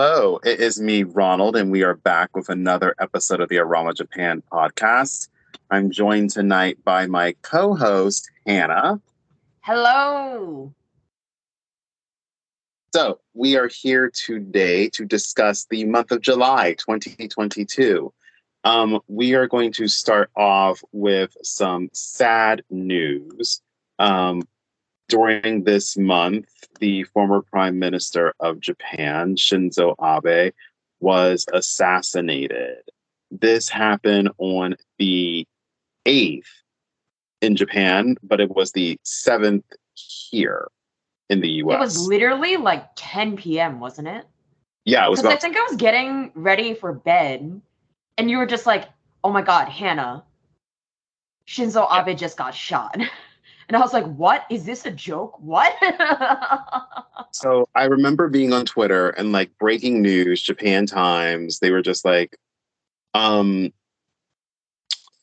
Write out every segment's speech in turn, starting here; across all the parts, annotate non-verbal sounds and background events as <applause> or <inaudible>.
Hello, it is me, Ronald, and we are back with another episode of the Arama Japan podcast. I'm joined tonight by my co host, Hannah. Hello. So, we are here today to discuss the month of July 2022. Um, we are going to start off with some sad news. Um, during this month, the former prime minister of Japan, Shinzo Abe, was assassinated. This happened on the 8th in Japan, but it was the 7th here in the US. It was literally like 10 p.m., wasn't it? Yeah, it was Because I think I was getting ready for bed, and you were just like, "Oh my God, Hannah, Shinzo Abe just got shot," <laughs> and I was like, "What? Is this a joke? What?" <laughs> So I remember being on Twitter and like breaking news, Japan Times, they were just like, um,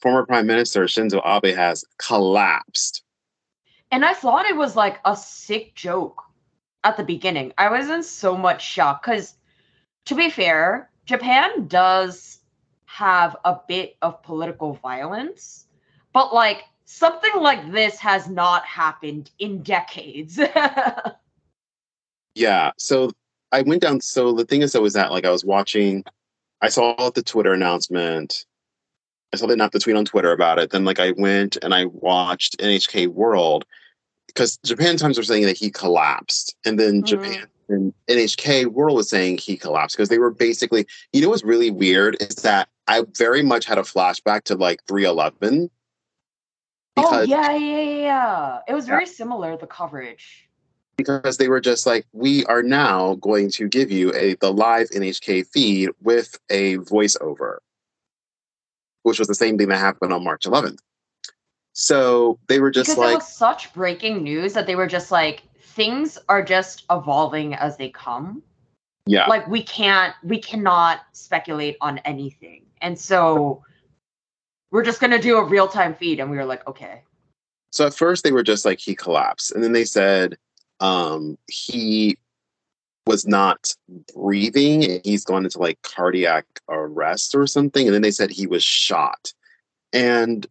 former Prime Minister Shinzo Abe has collapsed. and I thought it was like a sick joke at the beginning. I was in so much shock because, to be fair, Japan does have a bit of political violence, but like something like this has not happened in decades. <laughs> Yeah. So I went down. So the thing is, though, is that like I was watching, I saw the Twitter announcement. I saw the not the tweet on Twitter about it. Then like I went and I watched NHK World because Japan Times were saying that he collapsed, and then Mhm. Japan and NHK World was saying he collapsed because they were basically. You know what's really weird is that I very much had a flashback to like three eleven. Oh yeah, yeah, yeah, yeah. It was very similar the coverage. because they were just like, we are now going to give you a the live NHK feed with a voiceover, which was the same thing that happened on March 11th. So they were just because it like, was such breaking news that they were just like things are just evolving as they come. yeah, like we can't we cannot speculate on anything and so we're just going to do a real-time feed and we were like okay So at first they were just like he collapsed, and then they said um, he was not breathing. and He's gone into like cardiac arrest or something, and then they said he was shot. And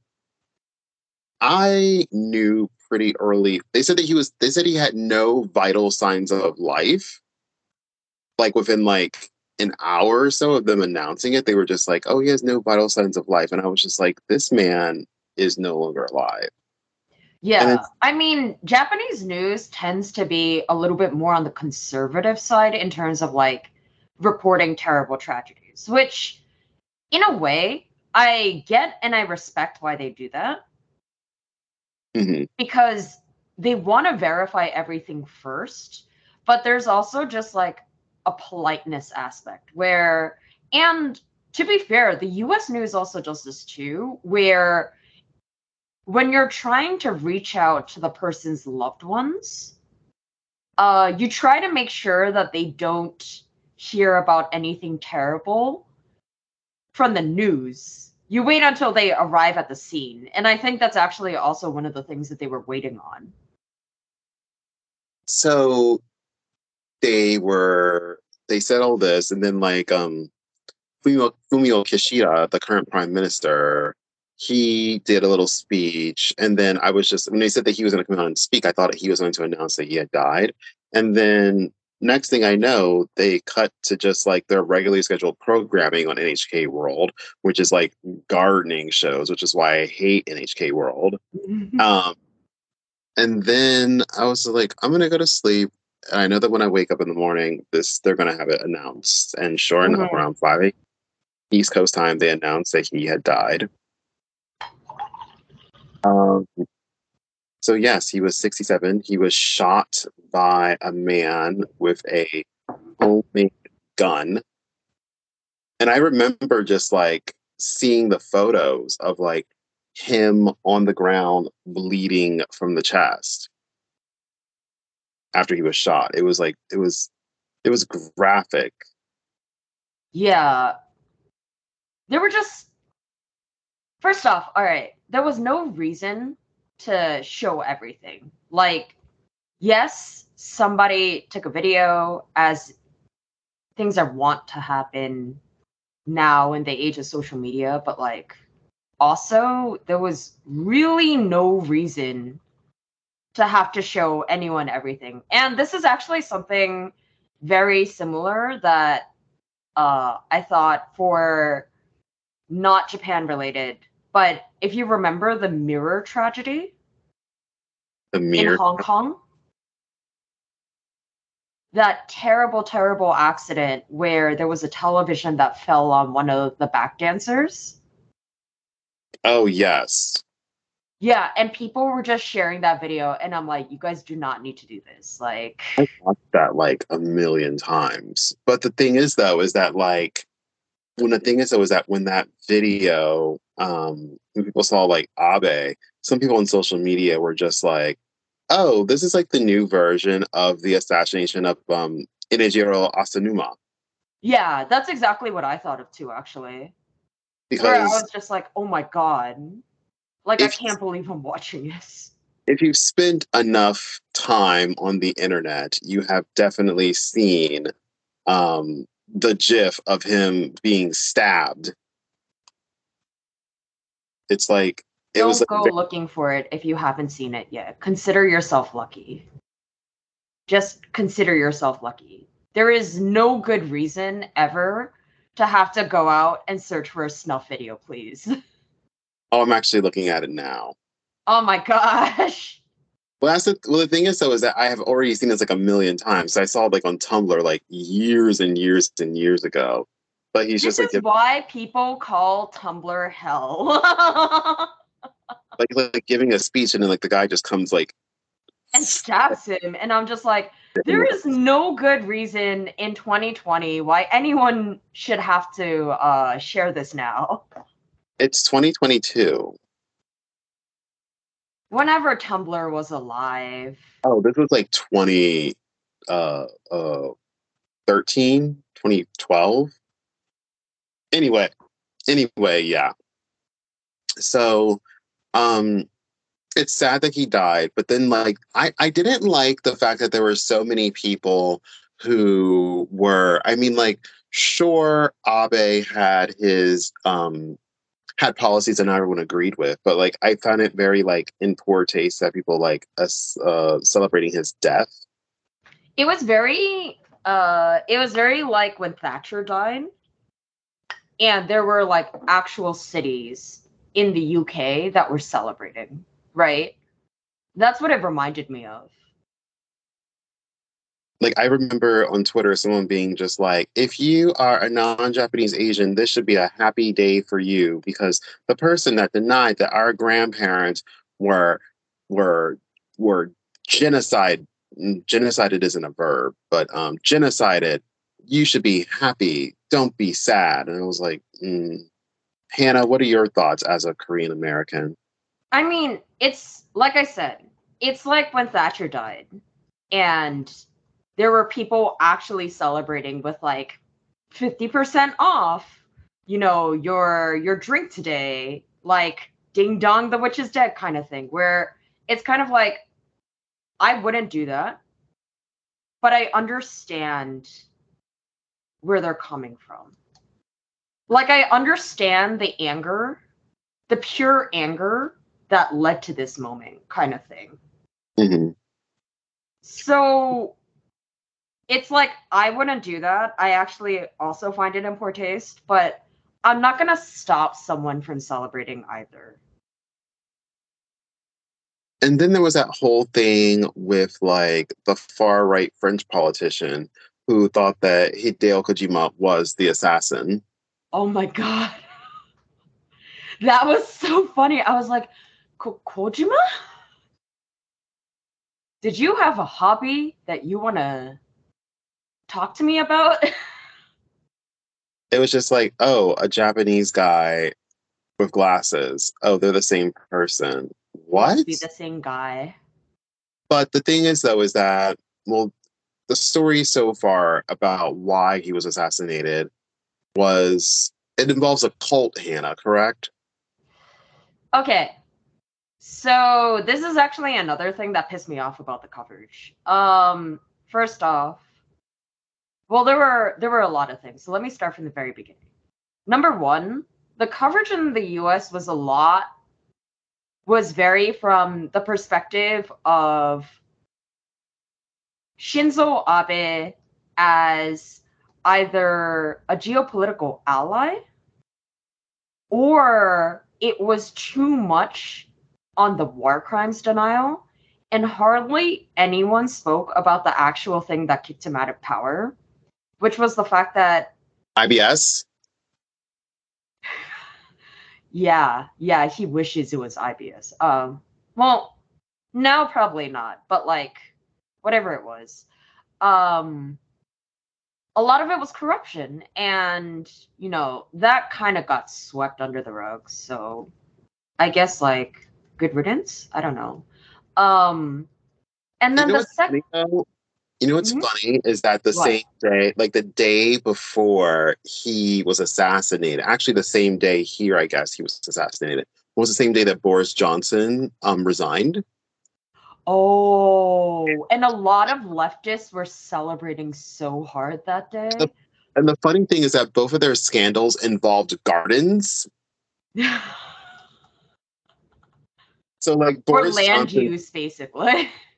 I knew pretty early. They said that he was. They said he had no vital signs of life. Like within like an hour or so of them announcing it, they were just like, "Oh, he has no vital signs of life," and I was just like, "This man is no longer alive." yeah i mean japanese news tends to be a little bit more on the conservative side in terms of like reporting terrible tragedies which in a way i get and i respect why they do that Mhm. because they want to verify everything first but there's also just like a politeness aspect where and to be fair the us news also does this too where when you're trying to reach out to the person's loved ones uh you try to make sure that they don't hear about anything terrible from the news. You wait until they arrive at the scene. And i think that's actually also one of the things that they were waiting on. So they were they said all this and then like um Fumio, Fumio Kishida, the current prime minister, he did a little speech and then I was just when they said that he was going to come out and speak, I thought he was going to announce that he had died. And then next thing I know, they cut to just like their regularly scheduled programming on NHK World, which is like gardening shows, which is why I hate NHK World. <laughs> Um, and then I was like, I'm gonna go to sleep. And I know that when I wake up in the morning, this they're gonna have it announced. And sure enough, Mhm. around five East Coast time, they announced that he had died. Um, so yes, he was 67. He was shot by a man with a homemade gun. And I remember just like seeing the photos of like him on the ground bleeding from the chest after he was shot. It was like it was it was graphic. Yeah. There were just first off, all right, there was no reason to show everything. Like, yes, somebody took a video as things I want to happen now in the age of social media, but like also there was really no reason to have to show anyone everything. And this is actually something very similar that uh, I thought for not Japan related, but if you remember the mirror tragedy The mirror. in Hong Kong, that terrible, terrible accident where there was a television that fell on one of the back dancers. Oh yes. Yeah, and people were just sharing that video, and I'm like, you guys do not need to do this. Like, I watched that like a million times. But the thing is though, is that like when the thing is though is that when that video, um, when people saw like Abe, some people on social media were just like, Oh, this is like the new version of the assassination of um Inejiro Asanuma. yeah, that's exactly what I thought of too, actually. Where I was just like, oh my god. Like, I can't believe I'm watching this. if you've spent enough time on the internet, you have definitely seen um the gif of him being stabbed. It's like it Don't was like, go ve- looking for it if you haven't seen it yet. Consider yourself lucky. Just consider yourself lucky. There is no good reason ever to have to go out and search for a snuff video, please. <laughs> oh, I'm actually looking at it now. oh my gosh. <laughs> Well, that's the well. The thing is, though, is that I have already seen this like a million times. I saw it like on Tumblr like years and years and years ago. But he's This just like is why people call Tumblr hell. <laughs> like like giving a speech, and then like the guy just comes like and stabs him. And I'm just like, there is no good reason in 2020 why anyone should have to uh, share this now. It's 2022. Whenever Tumblr was alive. Oh, this was like 20 uh uh 13, 2012. Anyway, anyway, yeah. So um it's sad that he died, but then like I I didn't like the fact that there were so many people who were I mean like sure Abe had his um had policies that not everyone agreed with, but like I found it very like in poor taste that people like us uh celebrating his death. It was very uh it was very like when Thatcher died. And there were like actual cities in the UK that were celebrating, right? That's what it reminded me of. Like I remember on Twitter someone being just like, if you are a non-Japanese Asian, this should be a happy day for you because the person that denied that our grandparents were were were genocide genocided isn't a verb, but um genocided, you should be happy. Don't be sad. And I was like, mm. Hannah, what are your thoughts as a Korean American? I mean, it's like I said, it's like when Thatcher died and there were people actually celebrating with like 50% off, you know, your your drink today, like ding dong the witch is dead kind of thing where it's kind of like I wouldn't do that. But I understand where they're coming from. Like I understand the anger, the pure anger that led to this moment kind of thing. Mhm. So it's like I wouldn't do that. I actually also find it in poor taste, but I'm not gonna stop someone from celebrating either. And then there was that whole thing with like the far right French politician who thought that Hideo Kojima was the assassin. Oh my god. <laughs> That was so funny. I was like, Ko- Kojima? Did you have a hobby that you want to talk to me about? <laughs> It was just like, oh, a Japanese guy with glasses. Oh, they're the same person. What? Be the same guy. But the thing is, though, is that, well, the story so far about why he was assassinated was it involves a cult, Hannah, correct? Okay. So this is actually another thing that pissed me off about the coverage. Um, first off, Well, there were there were a lot of things. So let me start from the very beginning. Number one, the coverage in the US was a lot was very from the perspective of Shinzo Abe as either a geopolitical ally or it was too much on the war crimes denial and hardly anyone spoke about the actual thing that kicked him out of power which was the fact that IBS. Yeah, yeah, he wishes it was IBS. Um, well, now probably not, but like whatever it was. Um, a lot of it was corruption, and you know that kind of got swept under the rug. So, I guess like good riddance. I don't know. Um, and then You know the second. You know what's Mhm. funny is that the What? same day, like the day before he was assassinated, actually the same day here, I guess he was assassinated, was the same day that Boris Johnson um resigned. Oh, and a lot of leftists were celebrating so hard that day. The- And the funny thing is that both of their scandals involved gardens. <laughs> So like or Boris land Johnson, use, basically. <laughs>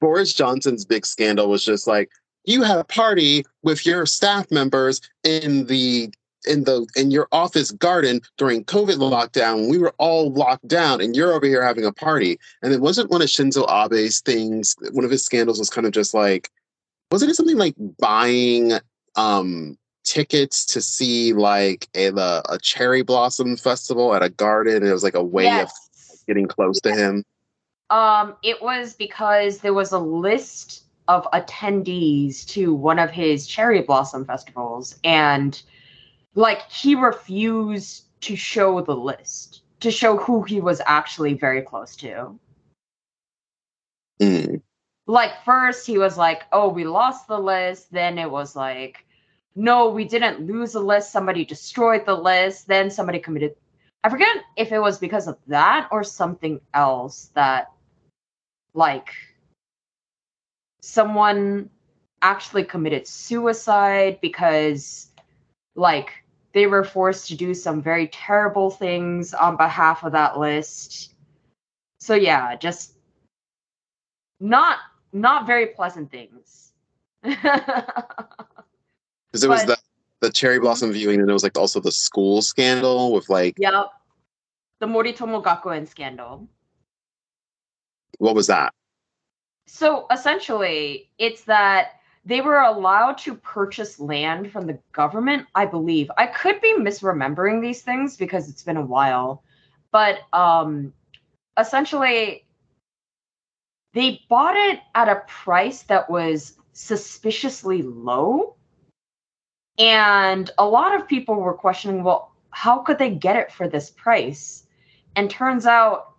Boris Johnson's big scandal was just like you had a party with your staff members in the in the in your office garden during COVID lockdown. We were all locked down, and you're over here having a party. And it wasn't one of Shinzo Abe's things. One of his scandals was kind of just like, wasn't it something like buying um tickets to see like a a cherry blossom festival at a garden? And it was like a way of getting close to him. Um, it was because there was a list of attendees to one of his cherry blossom festivals, and like he refused to show the list to show who he was actually very close to. Mm. like first he was like oh we lost the list then it was like no we didn't lose the list somebody destroyed the list then somebody committed i forget if it was because of that or something else that like someone actually committed suicide because like they were forced to do some very terrible things on behalf of that list so yeah just not not very pleasant things. <laughs> Because there was the the cherry mm-hmm. blossom viewing, and it was like also the school scandal with like yep. The Moritomo Gakuen scandal. What was that? So essentially, it's that they were allowed to purchase land from the government, I believe. I could be misremembering these things because it's been a while. But um essentially they bought it at a price that was suspiciously low. And a lot of people were questioning, well, how could they get it for this price? And turns out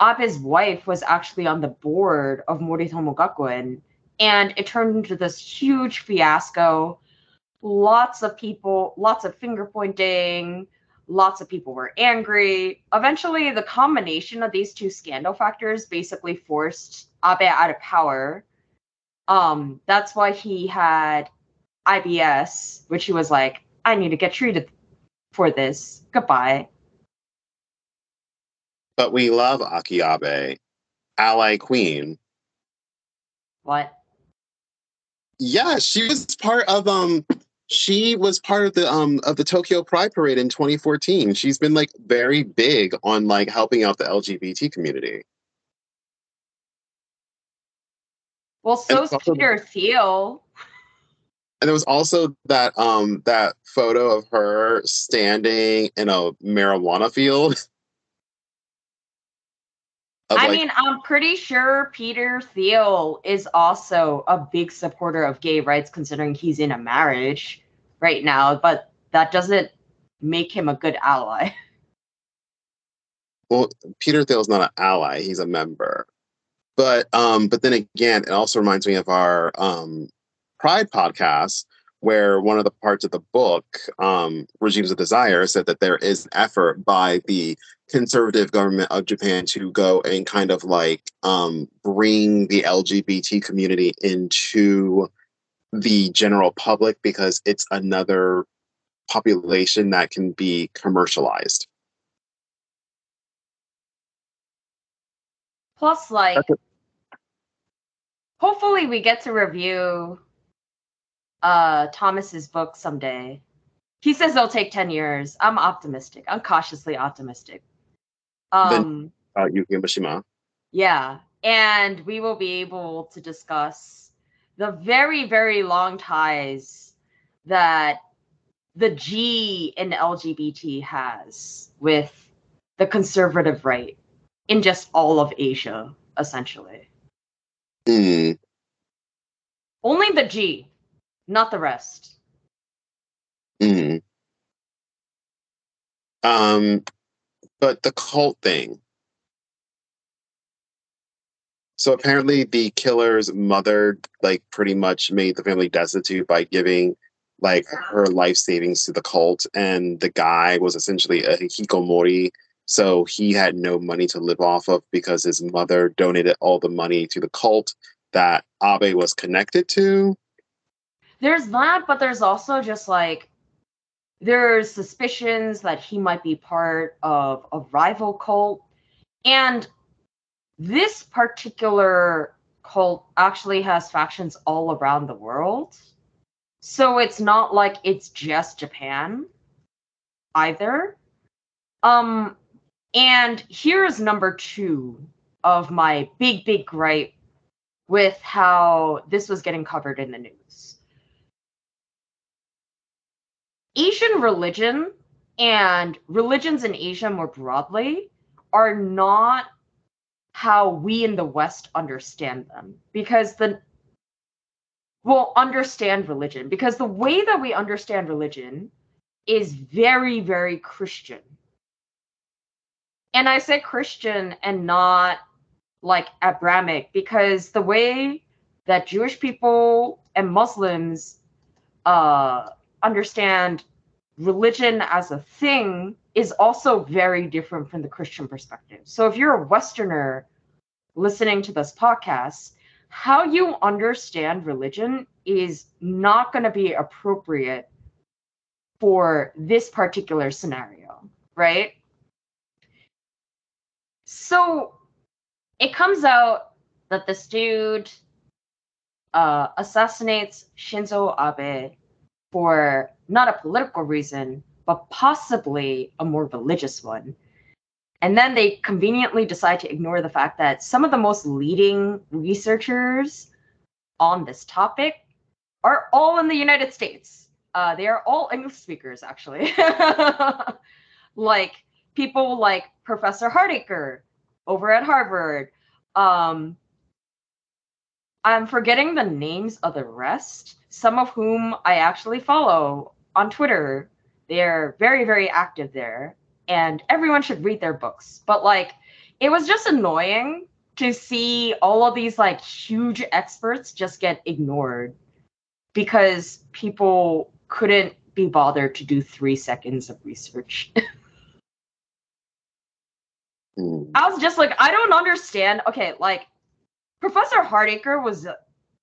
Abe's wife was actually on the board of Moritomo Gakuen, and it turned into this huge fiasco. Lots of people, lots of finger pointing, lots of people were angry. Eventually, the combination of these two scandal factors basically forced Abe out of power. Um, that's why he had IBS, which he was like, I need to get treated for this. Goodbye. But we love Akie Abe, ally queen. What? Yeah, she was part of um she was part of the um of the Tokyo Pride Parade in 2014. She's been like very big on like helping out the LGBT community. Well, so's also- Peter Thiel. And there was also that um that photo of her standing in a marijuana field. <laughs> I like, mean, I'm pretty sure Peter Thiel is also a big supporter of gay rights, considering he's in a marriage right now, but that doesn't make him a good ally. <laughs> well, Peter Thiel's not an ally; he's a member. But um, but then again, it also reminds me of our um, Pride podcast, where one of the parts of the book, um, Regimes of Desire, said that there is an effort by the conservative government of Japan to go and kind of like um, bring the LGBT community into the general public because it's another population that can be commercialized. Plus, like, hopefully, we get to review uh Thomas's book someday. He says it'll take ten years. I'm optimistic. I'm cautiously optimistic. Um, uh. Yeah, and we will be able to discuss the very, very long ties that the G in LGBT has with the conservative right in just all of Asia, essentially. Mm. Only the G, not the rest. Mm. Um, but the cult thing. So apparently, the killer's mother, like, pretty much made the family destitute by giving, like, her life savings to the cult, and the guy was essentially a hikikomori, so he had no money to live off of because his mother donated all the money to the cult that Abe was connected to. There's that, but there's also just like there's suspicions that he might be part of a rival cult. And this particular cult actually has factions all around the world. So it's not like it's just Japan either. Um and here's number 2 of my big big gripe with how this was getting covered in the news. Asian religion and religions in Asia more broadly are not how we in the West understand them because the will understand religion because the way that we understand religion is very very Christian. And I say Christian and not like Abrahamic because the way that Jewish people and Muslims uh, understand religion as a thing is also very different from the Christian perspective. So if you're a Westerner listening to this podcast, how you understand religion is not going to be appropriate for this particular scenario, right? So it comes out that this dude uh, assassinates Shinzo Abe for not a political reason, but possibly a more religious one. And then they conveniently decide to ignore the fact that some of the most leading researchers on this topic are all in the United States. Uh, they are all English speakers, actually. <laughs> like people like Professor Hardacre over at Harvard. Um, I'm forgetting the names of the rest, some of whom I actually follow on Twitter. They're very, very active there, and everyone should read their books. But like, it was just annoying to see all of these like huge experts just get ignored because people couldn't be bothered to do three seconds of research. <laughs> Mm. I was just like, I don't understand. Okay, like Professor Hardacre was a,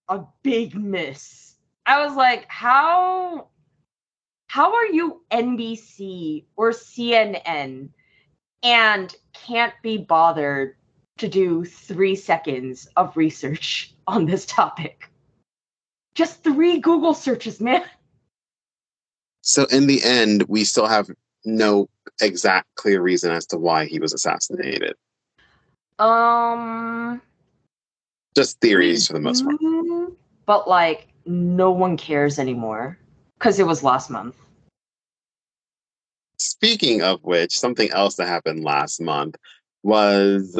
a big miss. I was like, how how are you NBC or CNN and can't be bothered to do three seconds of research <laughs> on this topic? Just three Google searches, man. So in the end, we still have no exact clear reason as to why he was assassinated. Um, Just theories for the most part. mm, but like no one cares anymore because it was last month. Speaking of which, something else that happened last month was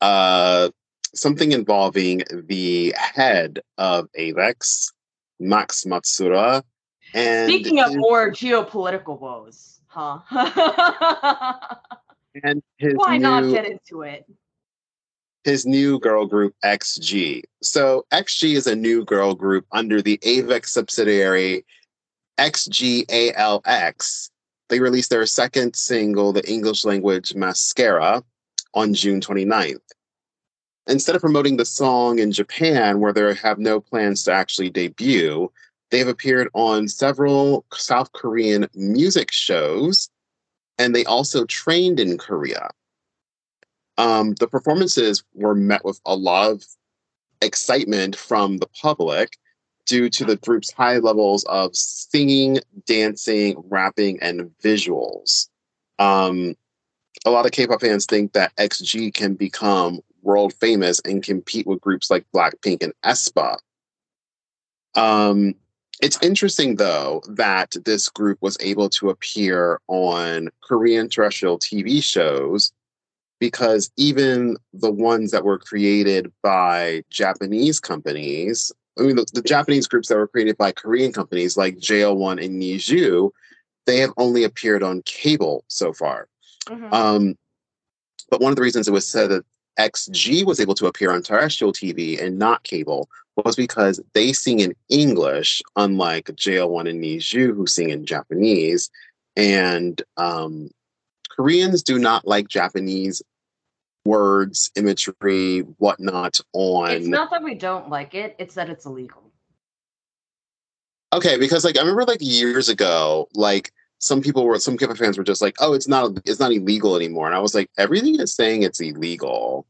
uh, something involving the head of AVEX, Max Matsuura. And Speaking of his, more geopolitical woes, huh? <laughs> and his Why new, not get into it? His new girl group XG. So XG is a new girl group under the AVEX subsidiary XGALX. They released their second single, the English language Mascara, on June 29th. Instead of promoting the song in Japan, where they have no plans to actually debut, They've appeared on several South Korean music shows, and they also trained in Korea. Um, the performances were met with a lot of excitement from the public due to the group's high levels of singing, dancing, rapping, and visuals. Um, a lot of K-pop fans think that XG can become world famous and compete with groups like Blackpink and aespa. Um, it's interesting though that this group was able to appear on Korean terrestrial TV shows because even the ones that were created by Japanese companies, I mean, the, the Japanese groups that were created by Korean companies like JO1 and NiziU, they have only appeared on cable so far. Mm-hmm. Um, but one of the reasons it was said that XG was able to appear on terrestrial TV and not cable was because they sing in English, unlike JO1 and NiziU, who sing in Japanese. And um, Koreans do not like Japanese words, imagery, whatnot on. It's not that we don't like it, it's that it's illegal. Okay, because like I remember like years ago, like some people were some K-pop fans were just like, "Oh, it's not it's not illegal anymore," and I was like, "Everything is saying it's illegal."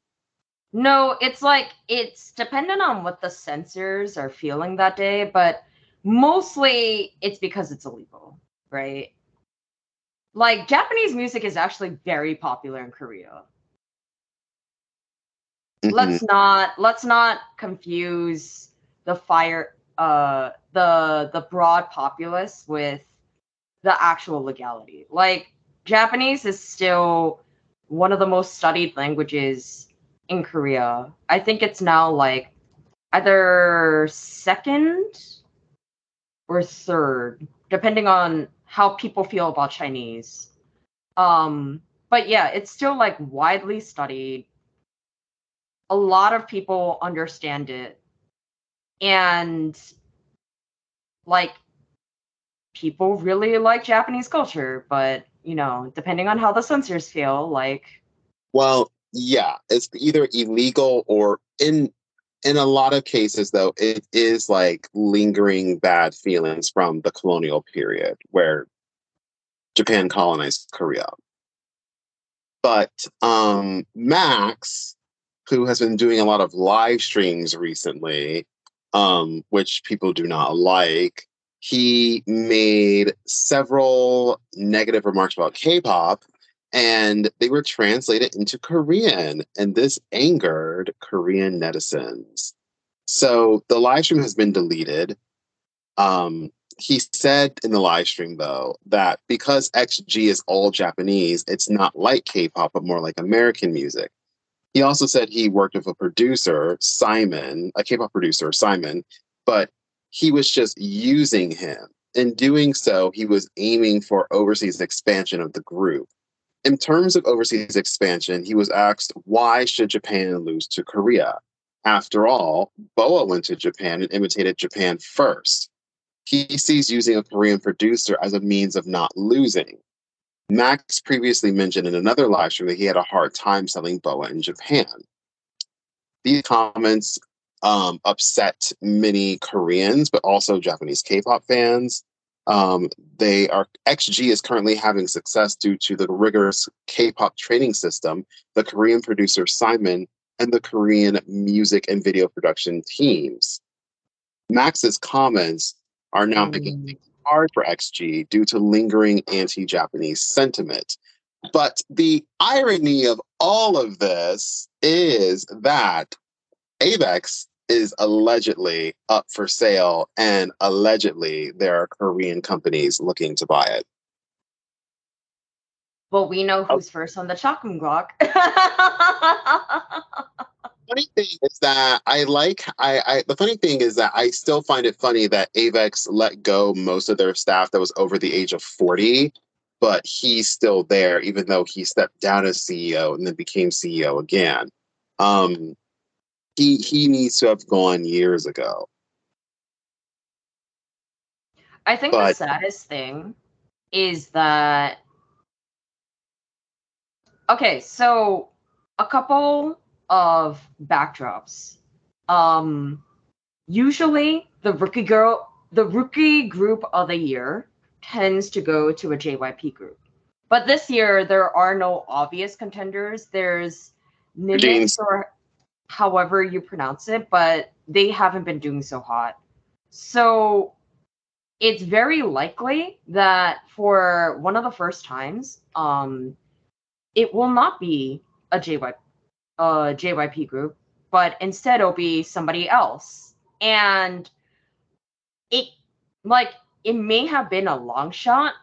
No, it's like it's dependent on what the censors are feeling that day, but mostly it's because it's illegal, right? Like Japanese music is actually very popular in Korea. Mm-hmm. Let's not let's not confuse the fire uh the the broad populace with the actual legality. Like Japanese is still one of the most studied languages in Korea. I think it's now like either second or third, depending on how people feel about Chinese. Um, but yeah, it's still like widely studied. A lot of people understand it. And like people really like Japanese culture, but you know, depending on how the censors feel, like well, yeah, it's either illegal or in in a lot of cases though, it is like lingering bad feelings from the colonial period where Japan colonized Korea. But um Max, who has been doing a lot of live streams recently, um, which people do not like, he made several negative remarks about K-pop and they were translated into Korean and this angered Korean netizens. So the live stream has been deleted. Um, he said in the live stream though that because XG is all Japanese, it's not like K-pop but more like American music. He also said he worked with a producer, Simon, a K-pop producer, Simon, but he was just using him. In doing so, he was aiming for overseas expansion of the group. In terms of overseas expansion, he was asked why should Japan lose to Korea? After all, BoA went to Japan and imitated Japan first. He sees using a Korean producer as a means of not losing. Max previously mentioned in another live stream that he had a hard time selling BoA in Japan. These comments um, upset many Koreans, but also Japanese K-pop fans. Um, they are XG is currently having success due to the rigorous K-pop training system, the Korean producer Simon, and the Korean music and video production teams. Max's comments are now making things hard for XG due to lingering anti-Japanese sentiment. But the irony of all of this is that Avex is allegedly up for sale, and allegedly there are Korean companies looking to buy it. Well, we know who's oh. first on the chopping block. <laughs> funny thing is that I like I, I the funny thing is that I still find it funny that Avex let go most of their staff that was over the age of 40, but he's still there, even though he stepped down as CEO and then became CEO again. Um, he he needs to have gone years ago. I think but, the saddest thing is that okay, so a couple of backdrops. Um usually the rookie girl the rookie group of the year tends to go to a JYP group. But this year there are no obvious contenders. There's NMIXX or however you pronounce it, but they haven't been doing so hot. So it's very likely that for one of the first times, um, it will not be a JYP, uh, JYP group, but instead it'll be somebody else. And it, like, it may have been a long shot,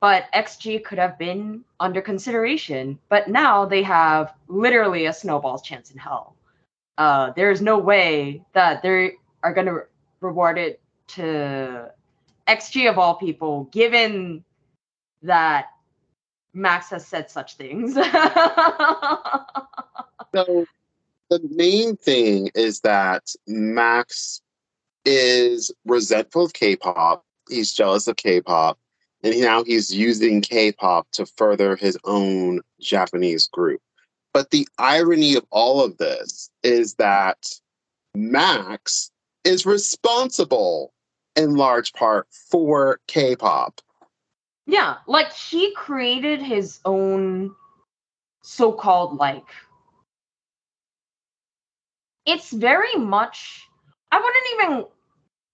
but XG could have been under consideration. But now they have literally a snowball's chance in hell. Uh, there's no way that they are going to reward it to XG of all people, given that Max has said such things. <laughs> So the main thing is that Max is resentful of K-pop. He's jealous of K-pop, and now he's using K-pop to further his own Japanese group. But the irony of all of this is that Max is responsible in large part for K-pop. yeah, like he created his own so-called like it's very much I wouldn't even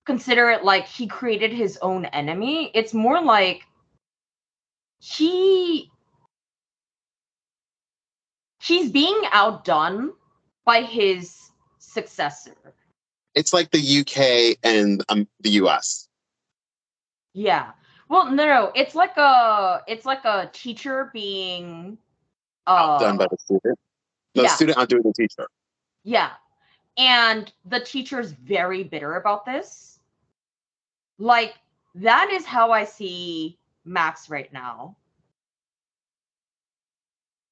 consider it like he created his own enemy. It's more like he he's being outdone by his successor. It's like the UK and um, the US. Yeah. Well, no, no, it's like a it's like a teacher being uh Outdone by the student. The yeah. student outdoing the teacher. Yeah. And the teacher's very bitter about this. Like, that is how I see Max right now.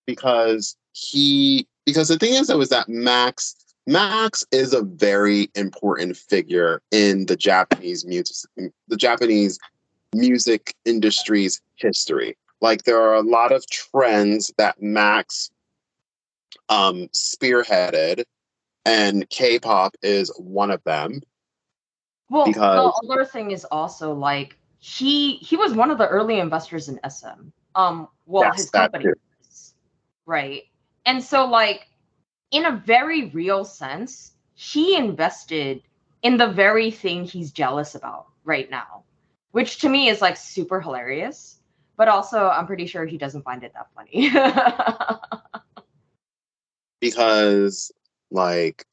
because he because the thing is though is that Max Max is a very important figure in the Japanese music the Japanese music industry's history. Like there are a lot of trends that Max um spearheaded and K-pop is one of them. Well, Because- the other thing is also like he he was one of the early investors in SM. Um, well, Yes, his company, right? And so, like, in a very real sense, he invested in the very thing he's jealous about right now, which to me is like super hilarious. But also, I'm pretty sure he doesn't find it that funny. <laughs> Because like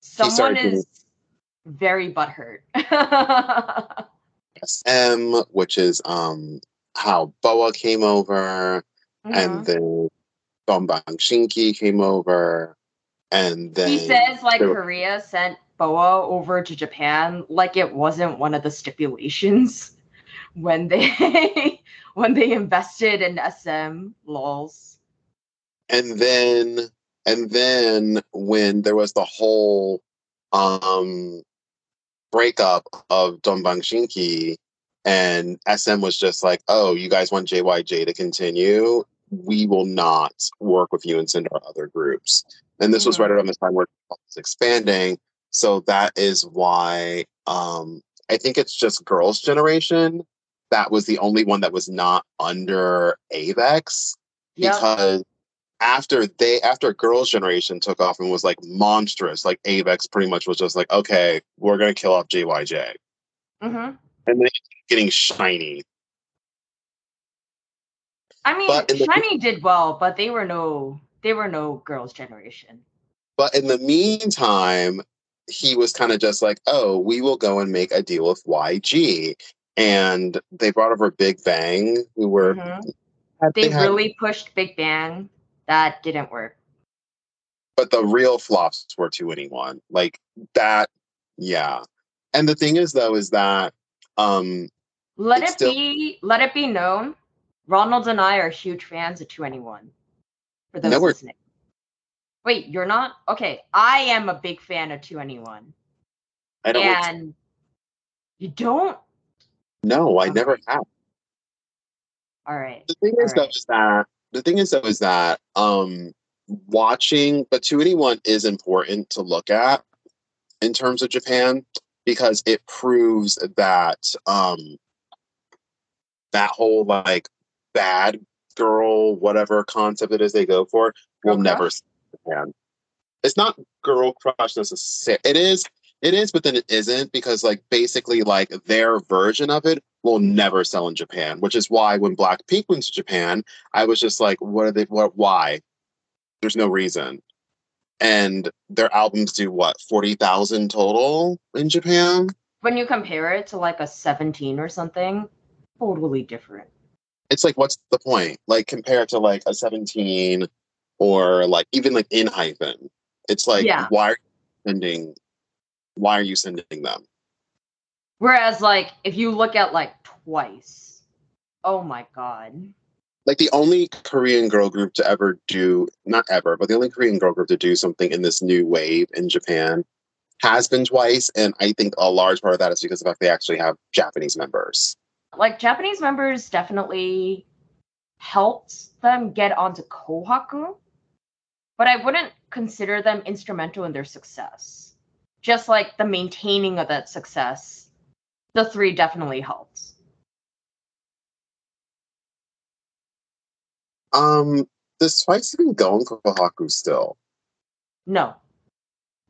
Someone doing- is very butthurt. <laughs> SM, which is um how BoA came over, Mhm. and then Dongbang Shinki came over, and then he says like were- Korea sent BoA over to Japan like it wasn't one of the stipulations <laughs> when they <laughs> when they invested in SM lols. and then and then when there was the whole um breakup of Dongbang Shinki and SM was just like, oh, you guys want JYJ to continue? We will not work with you and send our other groups. And this was Mhm. right around the time where it was expanding. So that is why um, I think it's just Girls' Generation. That was the only one that was not under AVEX Yep. because after they after girls generation took off and was like monstrous like avex pretty much was just like okay we're gonna kill off jyj hmm and then getting SHINee I mean, But the- SHINee did well, but they were no they were no girls' generation. but in the meantime he was kind of just like oh we will go and make a deal with yg and they brought over big bang who were Mhm. had- They had- really pushed Big Bang. That didn't work. but the real flops were 2NE1 like that yeah and the thing is though is that um Let it still- be let it be known. Ronald and I are huge fans of 2NE1. For those No, listening. Wait, you're not? Okay. I am a big fan of 2NE1. i don't And you don't? no i Okay. never have All right. the thing is though is that the thing is though is that um watching but 2NE1 is important to look at in terms of japan because it proves that um that whole like bad girl whatever concept it is they go for will Girl never crush? sell in Japan. It's not girl crush necessarily. It is. It is, but then it isn't because like basically like their version of it will never sell in Japan, which is why when Blackpink went to Japan, I was just like, what are they? What? Why? There's no reason. And their albums do what forty thousand total in Japan. When you compare it to like a 17 or something, totally different. It's like, what's the point? Like compared to like a seventeen or like even like ENHYPEN. It's like, Yeah. why are you sending? Why are you sending them? Whereas, like, if you look at like twice, oh my god. like the only Korean girl group to ever do not ever, but the only Korean girl group to do something in this new wave in Japan has been twice, and I think a large part of that is because of the fact they actually have Japanese members. Like, Japanese members definitely helped them get onto Kohaku, but I wouldn't consider them instrumental in their success. Just like the maintaining of that success, the three definitely helped. Um, does twice even go in Kohaku still? No.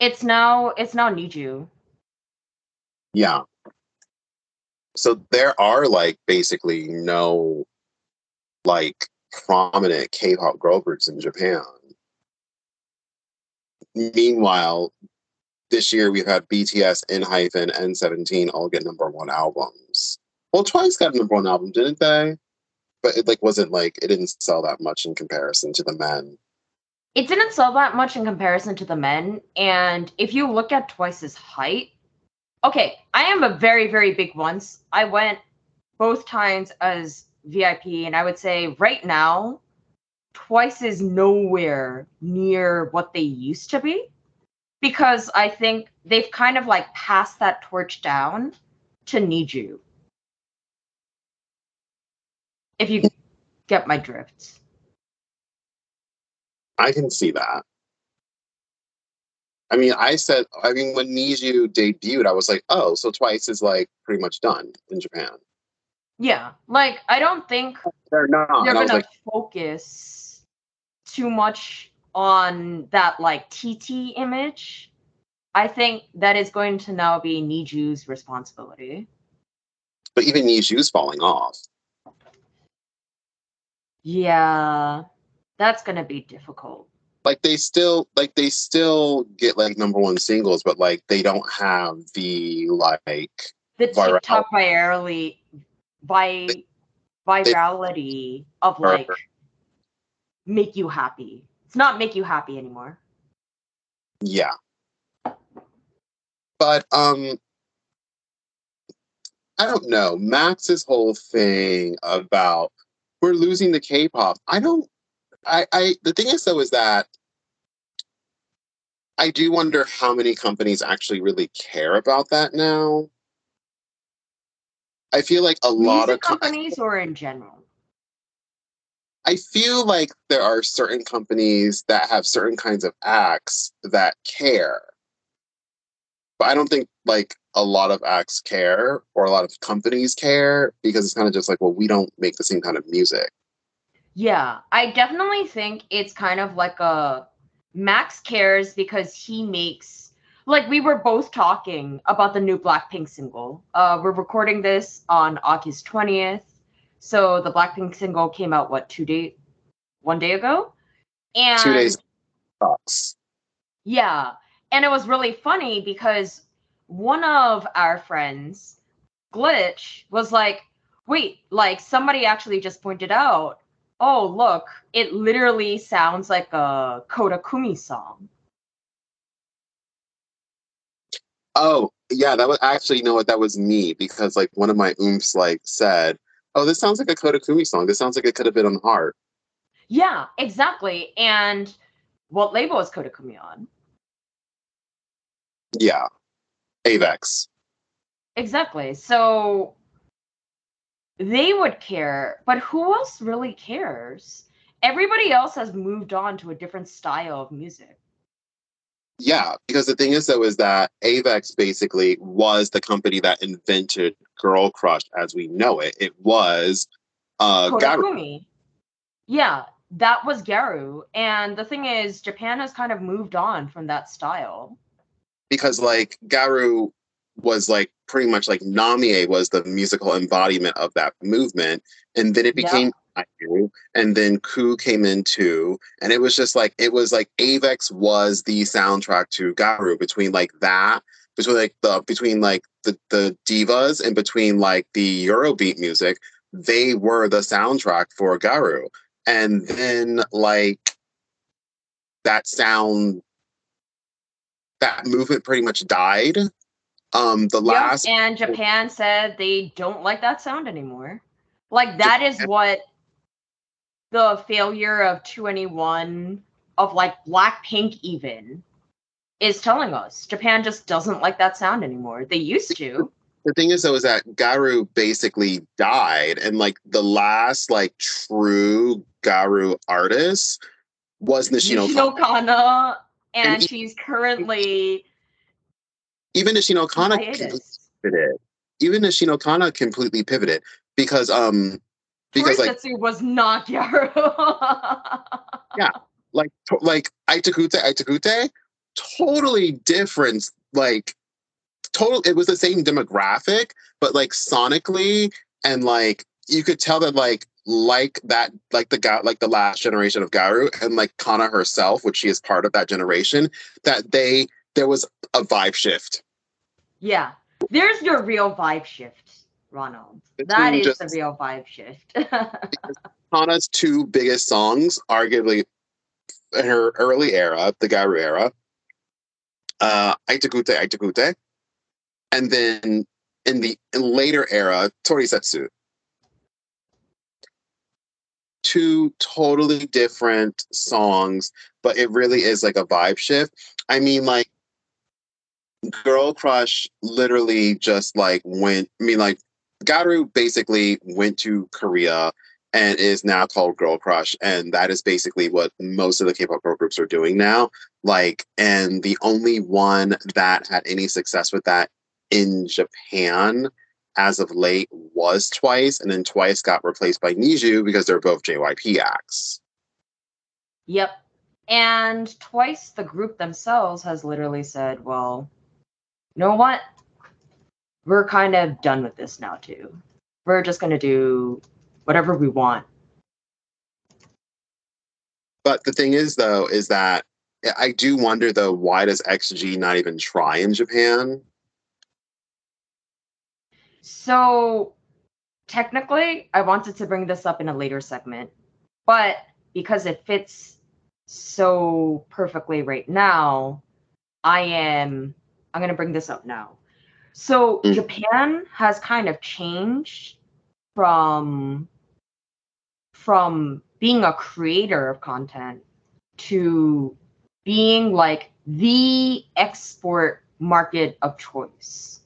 It's now it's now NiziU. Yeah. So there are like basically no like prominent K-pop girl groups in Japan. Meanwhile, this year we've had BTS, ENHYPEN, N17 all get number one albums. Well, Twice got a number one album, didn't they? But it like wasn't like it didn't sell that much in comparison to the men. It didn't sell that much in comparison to the men, and if you look at Twice's height, okay, I am a very very big once. I went both times as VIP, and I would say right now, Twice is nowhere near what they used to be, because I think they've kind of like passed that torch down to NiziU. If you get my drift. I can see that. I mean, I said, I mean, when NiziU debuted, I was like, oh, so Twice is like pretty much done in Japan. Yeah, like I don't think They're not. they're And I was gonna like, focus too much on that like TT image. I think that is going to now be NiziU's responsibility. but even NiziU's falling off. Yeah, that's gonna be difficult. Like they still, like they still get like number one singles, but like they don't have the like The TikTok virally, vi- virality of like make you happy. It's not make you happy anymore. Yeah. But um I don't know. Max's whole thing about we're losing the K-pop. I don't I I the thing is though is that I do wonder how many companies actually really care about that now. I feel like a lot Music of com- companies or in general. I feel like there are certain companies that have certain kinds of acts that care. But I don't think like a lot of acts care or a lot of companies care because it's kind of just like, well, we don't make the same kind of music. Yeah, I definitely think it's kind of like a Max cares because he makes like we were both talking about the new Blackpink single. Uh we're recording this on August 20th. So the Blackpink single came out what two day one day ago? And Two days yeah. And it was really funny because one of our friends, Glitch, was like, wait, like somebody actually just pointed out, oh, look, it literally sounds like a Koda Kumi song. Oh, yeah, that was actually, you know what, that was me because like one of my oomps like said, Oh, this sounds like a Koda Kumi song. This sounds like it could have been on Heart. Yeah, exactly. And what label is Koda Kumi on? Yeah. Avex. Exactly. So they would care, but who else really cares? Everybody else has moved on to a different style of music. Yeah, because the thing is though is that Avex basically was the company that invented Girl Crush as we know it. It was uh Gyaru. Yeah, that was Gyaru. And the thing is, Japan has kind of moved on from that style. because like Gyaru was like pretty much like Namie was the musical embodiment of that movement, and then it Yeah. became Gyaru, and then Ku came in too, and it was just like it was like Avex was the soundtrack to Gyaru between like that between like the between like the the divas and between like the Eurobeat music, they were the soundtrack for Gyaru, and then like that sound that movement pretty much died. Um, the Yep, last and Japan said they don't like that sound anymore. Like that is what the failure of 2NE1 of like Blackpink even is telling us. Japan just doesn't like that sound anymore. They used to. the thing is though is that Gyaru basically died, and like the last like true Gyaru artist was Nishino. Kana, and And he- she's currently Even Nishino Kana pivoted. Even Nishino Kana completely pivoted because um because like Torisetsu was not Yaru. <laughs> yeah, like to- like Aitakute Aitakute totally different like total it was the same demographic but like sonically and like you could tell that like like that like the guy like the last generation of Gyaru and like Kana herself which she is part of that generation that they there was a vibe shift yeah, there's your real vibe shift, Ronald. That Between just- the real vibe shift. <laughs> Kana's two biggest songs, arguably in her early era, the Gyaru era, uh, Aitakute Aitakute, and then in the later era, Torisetsu. Two totally different songs, but it really is like a vibe shift. I mean, like, Girl Crush literally just like went, I mean, like, Gyaru basically went to Korea and is now called Girl Crush, and that is basically what most of the K-pop girl groups are doing now. Like, and the only one that had any success with that in Japan as of late was Twice, and then Twice got replaced by NiziU because they're both JYP acts. Yep. And twice the group themselves has literally said, well, you know what? We're kind of done with this now, too. We're just going to do whatever we want. But the thing is, though, is that I do wonder, though, why does XG not even try in Japan? So, technically, I wanted to bring this up in a later segment, but because it fits so perfectly right now, I am I'm going to bring this up now. So, Mm. Japan has kind of changed from from being a creator of content to being like the export market of choice.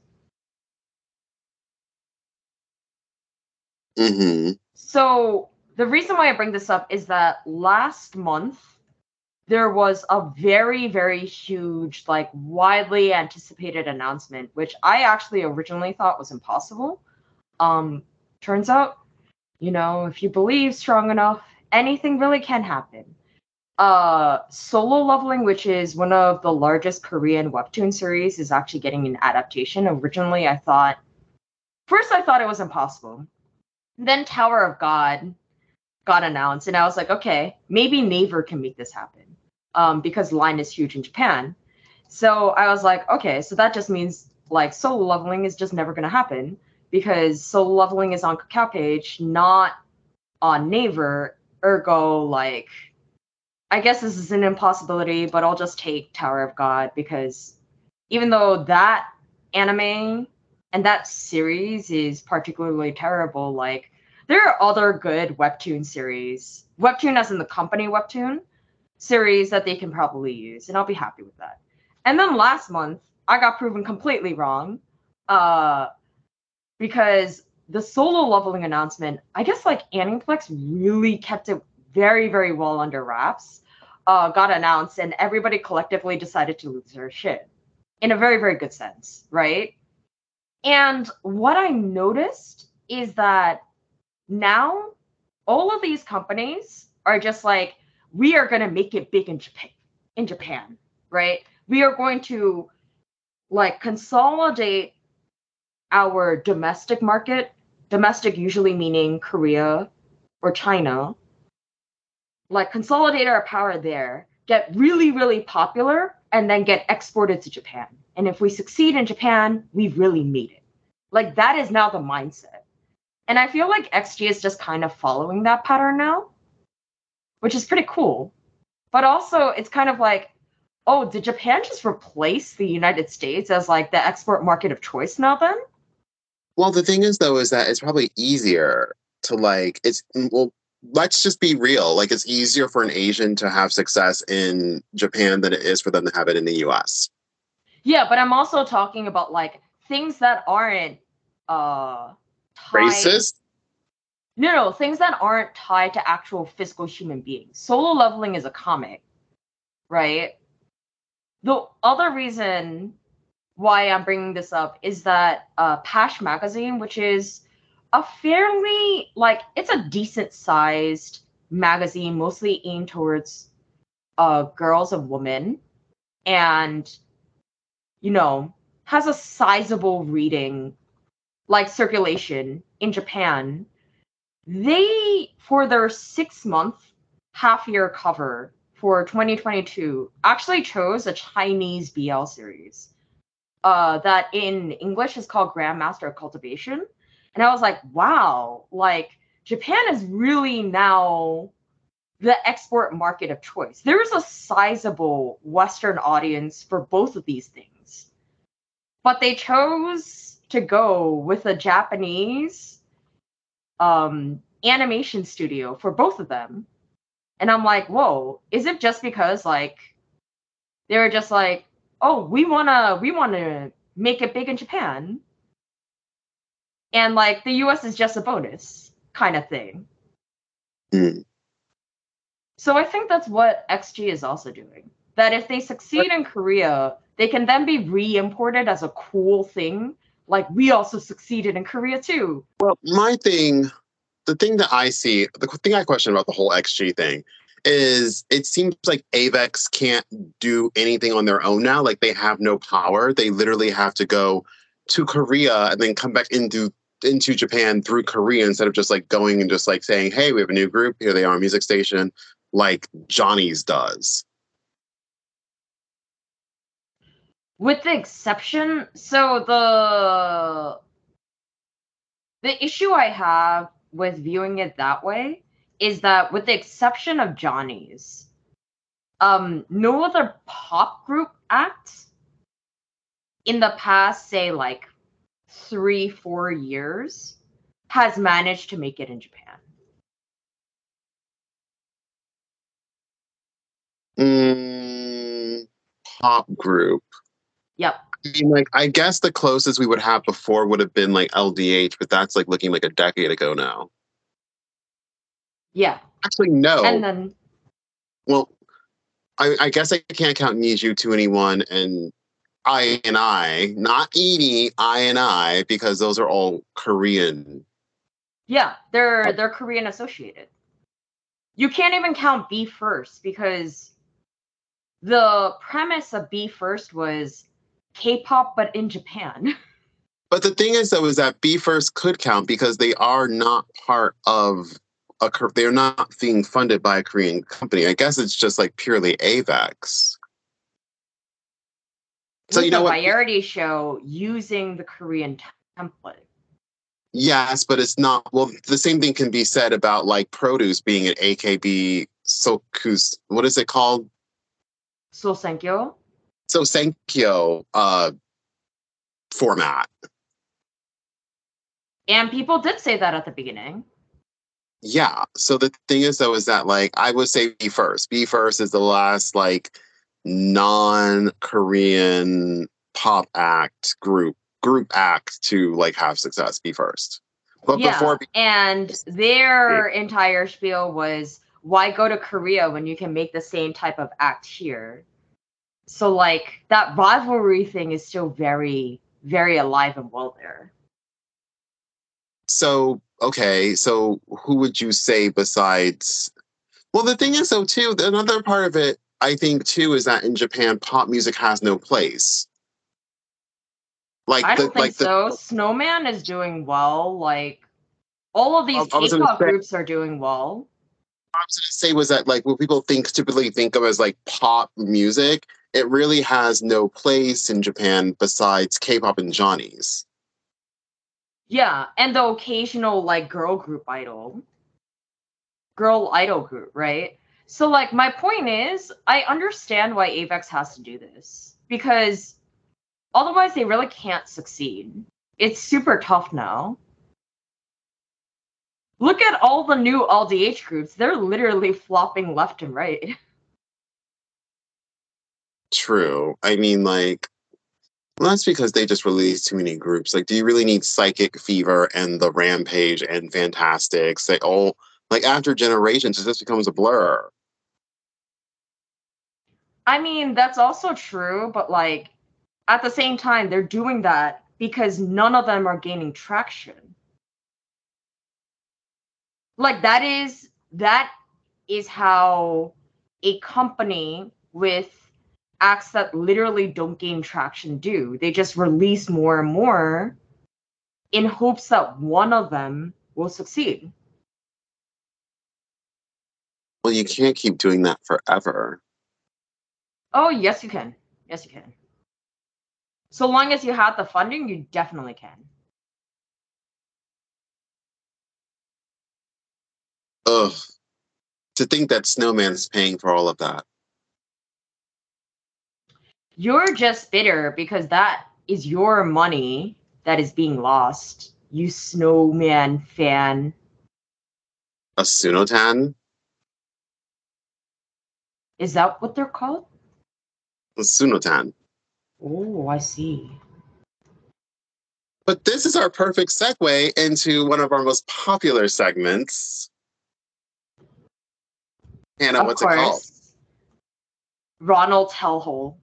hmm So the reason why I bring this up is that last month there was a very, very huge, like widely anticipated announcement, which I actually originally thought was impossible. Um, turns out, you know, if you believe strong enough, anything really can happen. Uh, Solo Leveling, which is one of the largest Korean webtoon series, is actually getting an adaptation. Originally, I thought, first, I thought it was impossible then Tower of God got announced, and I was like, okay, maybe Naver can make this happen, um, because Line is huge in Japan. So I was like, okay, so that just means like solo leveling is just never gonna happen because solo leveling is on Kakao page, not on Naver. Ergo, like, I guess this is an impossibility, but I'll just take Tower of God because even though that anime and that series is particularly terrible. Like there are other good webtoon series, webtoon as in the company webtoon series that they can probably use, and I'll be happy with that. And then last month, I got proven completely wrong, uh, because the solo leveling announcement, I guess like Aniplex really kept it very, very well under wraps. uh, got announced, and everybody collectively decided to lose their shit in a very, very good sense, right? And what I noticed is that now all of these companies are just like, we are going to make it big in Japan, in Japan, right? We are going to like consolidate our domestic market, domestic usually meaning Korea or China, like consolidate our power there, get really, really popular, and then get exported to Japan. And if we succeed in Japan, we've really made it. Like that is now the mindset. And I feel like XG is just kind of following that pattern now, which is pretty cool. But also, it's kind of like, oh, did Japan just replace the United States as like the export market of choice now then? Well, the thing is, though, is that it's probably easier to like, it's, well, let's just be real. Like, it's easier for an Asian to have success in Japan than it is for them to have it in the US. Yeah, but I'm also talking about like things that aren't uh tied... Racist? No, no, things that aren't tied to actual physical human beings. Solo leveling is a comic, right? The other reason why I'm bringing this up is that uh, Pash Magazine, which is a fairly like it's a decent sized magazine, mostly aimed towards uh, girls and women, and you know has a sizable reading like circulation in Japan. They for their six month half year cover for 2022 actually chose a Chinese BL series uh, that in English is called Grandmaster of Cultivation. And I was like, wow, like Japan is really now the export market of choice. There's a sizable Western audience for both of these things. But they chose to go with a Japanese um, animation studio for both of them. And I'm like, whoa, is it just because like they were just like, oh, we wanna we wanna make it big in Japan. And like the US is just a bonus kind of thing. Mm. So I think that's what XG is also doing. That if they succeed in Korea, they can then be re-imported as a cool thing. Like we also succeeded in Korea too. Well, my thing, the thing that I see, the thing I question about the whole XG thing is it seems like Avex can't do anything on their own now. Like they have no power. They literally have to go to Korea and then come back into into Japan through Korea instead of just like going and just like saying, "Hey, we have a new group. Here they are, music station," like Johnny's does. With the exception, so the the issue I have with viewing it that way is that with the exception of Johnny's, um, no other pop group act in the past, say like three, four years, has managed to make it in Japan. Mm, pop group. Yep. I mean, like, I guess the closest we would have before would have been like LDH, but that's like looking like a decade ago now. Yeah. Actually, no. And then, well, I, I guess I can't count NiziU to anyone and INI, not Edie, INI, because those are all Korean. yeah, they're they're Korean associated. You can't even count BE:FIRST because the premise of BE:FIRST was K-pop, but in Japan. <laughs> But the thing is, though, is that BE:FIRST could count because they are not part of a. They're not being funded by a Korean company. I guess it's just like purely AVEX. So you know what? Variety show using the Korean template. Yes, but it's not. Well, the same thing can be said about like produce being an AKB Sokus. What is it called? Sousenkyo. Sousenkyo uh, format. And people did say that at the beginning. Yeah. So the thing is, though, is that like I would say BE:FIRST. B first is the last like non-Korean pop act group group act to like have success. BE:FIRST. But yeah. before and their entire spiel was why go to Korea when you can make the same type of act here? So like that rivalry thing is still very, very alive and well there. So okay, so who would you say besides? Well, the thing is, though, too, another part of it, I think, too, is that in Japan, pop music has no place. Like I don't the, think like so. The, Snowman is doing well. Like all of these K-pop groups are doing well. What I was going to say was that like what people think typically think of as like pop music, it really has no place in Japan besides K-pop and Johnny's. Yeah, and the occasional like girl group idol. Girl idol group, right? So like my point is, I understand why Avex has to do this because otherwise they really can't succeed. It's super tough now. Look at all the new LDH groups. They're literally flopping left and right. <laughs> True. I mean like well, that's because they just released too many groups. Like, do you really need Psychic Fever and the Rampage and Fantastics? Like, all like after generations, it just becomes a blur. I mean, that's also true, but like at the same time, they're doing that because none of them are gaining traction. Like that is that is how a company with acts that literally don't gain traction do. They just release more and more in hopes that one of them will succeed. Well, you can't keep doing that forever. Oh, yes, you can. Yes, you can. So long as you have the funding, you definitely can. Ugh. To think that Snowman's paying for all of that. You're just bitter because that is your money that is being lost. You snowman fan. A Sunotan? Is that what they're called? A Sunotan. Oh, I see. But this is our perfect segue into one of our most popular segments. Hannah, of what's course. it called? Ronald's Hellhole.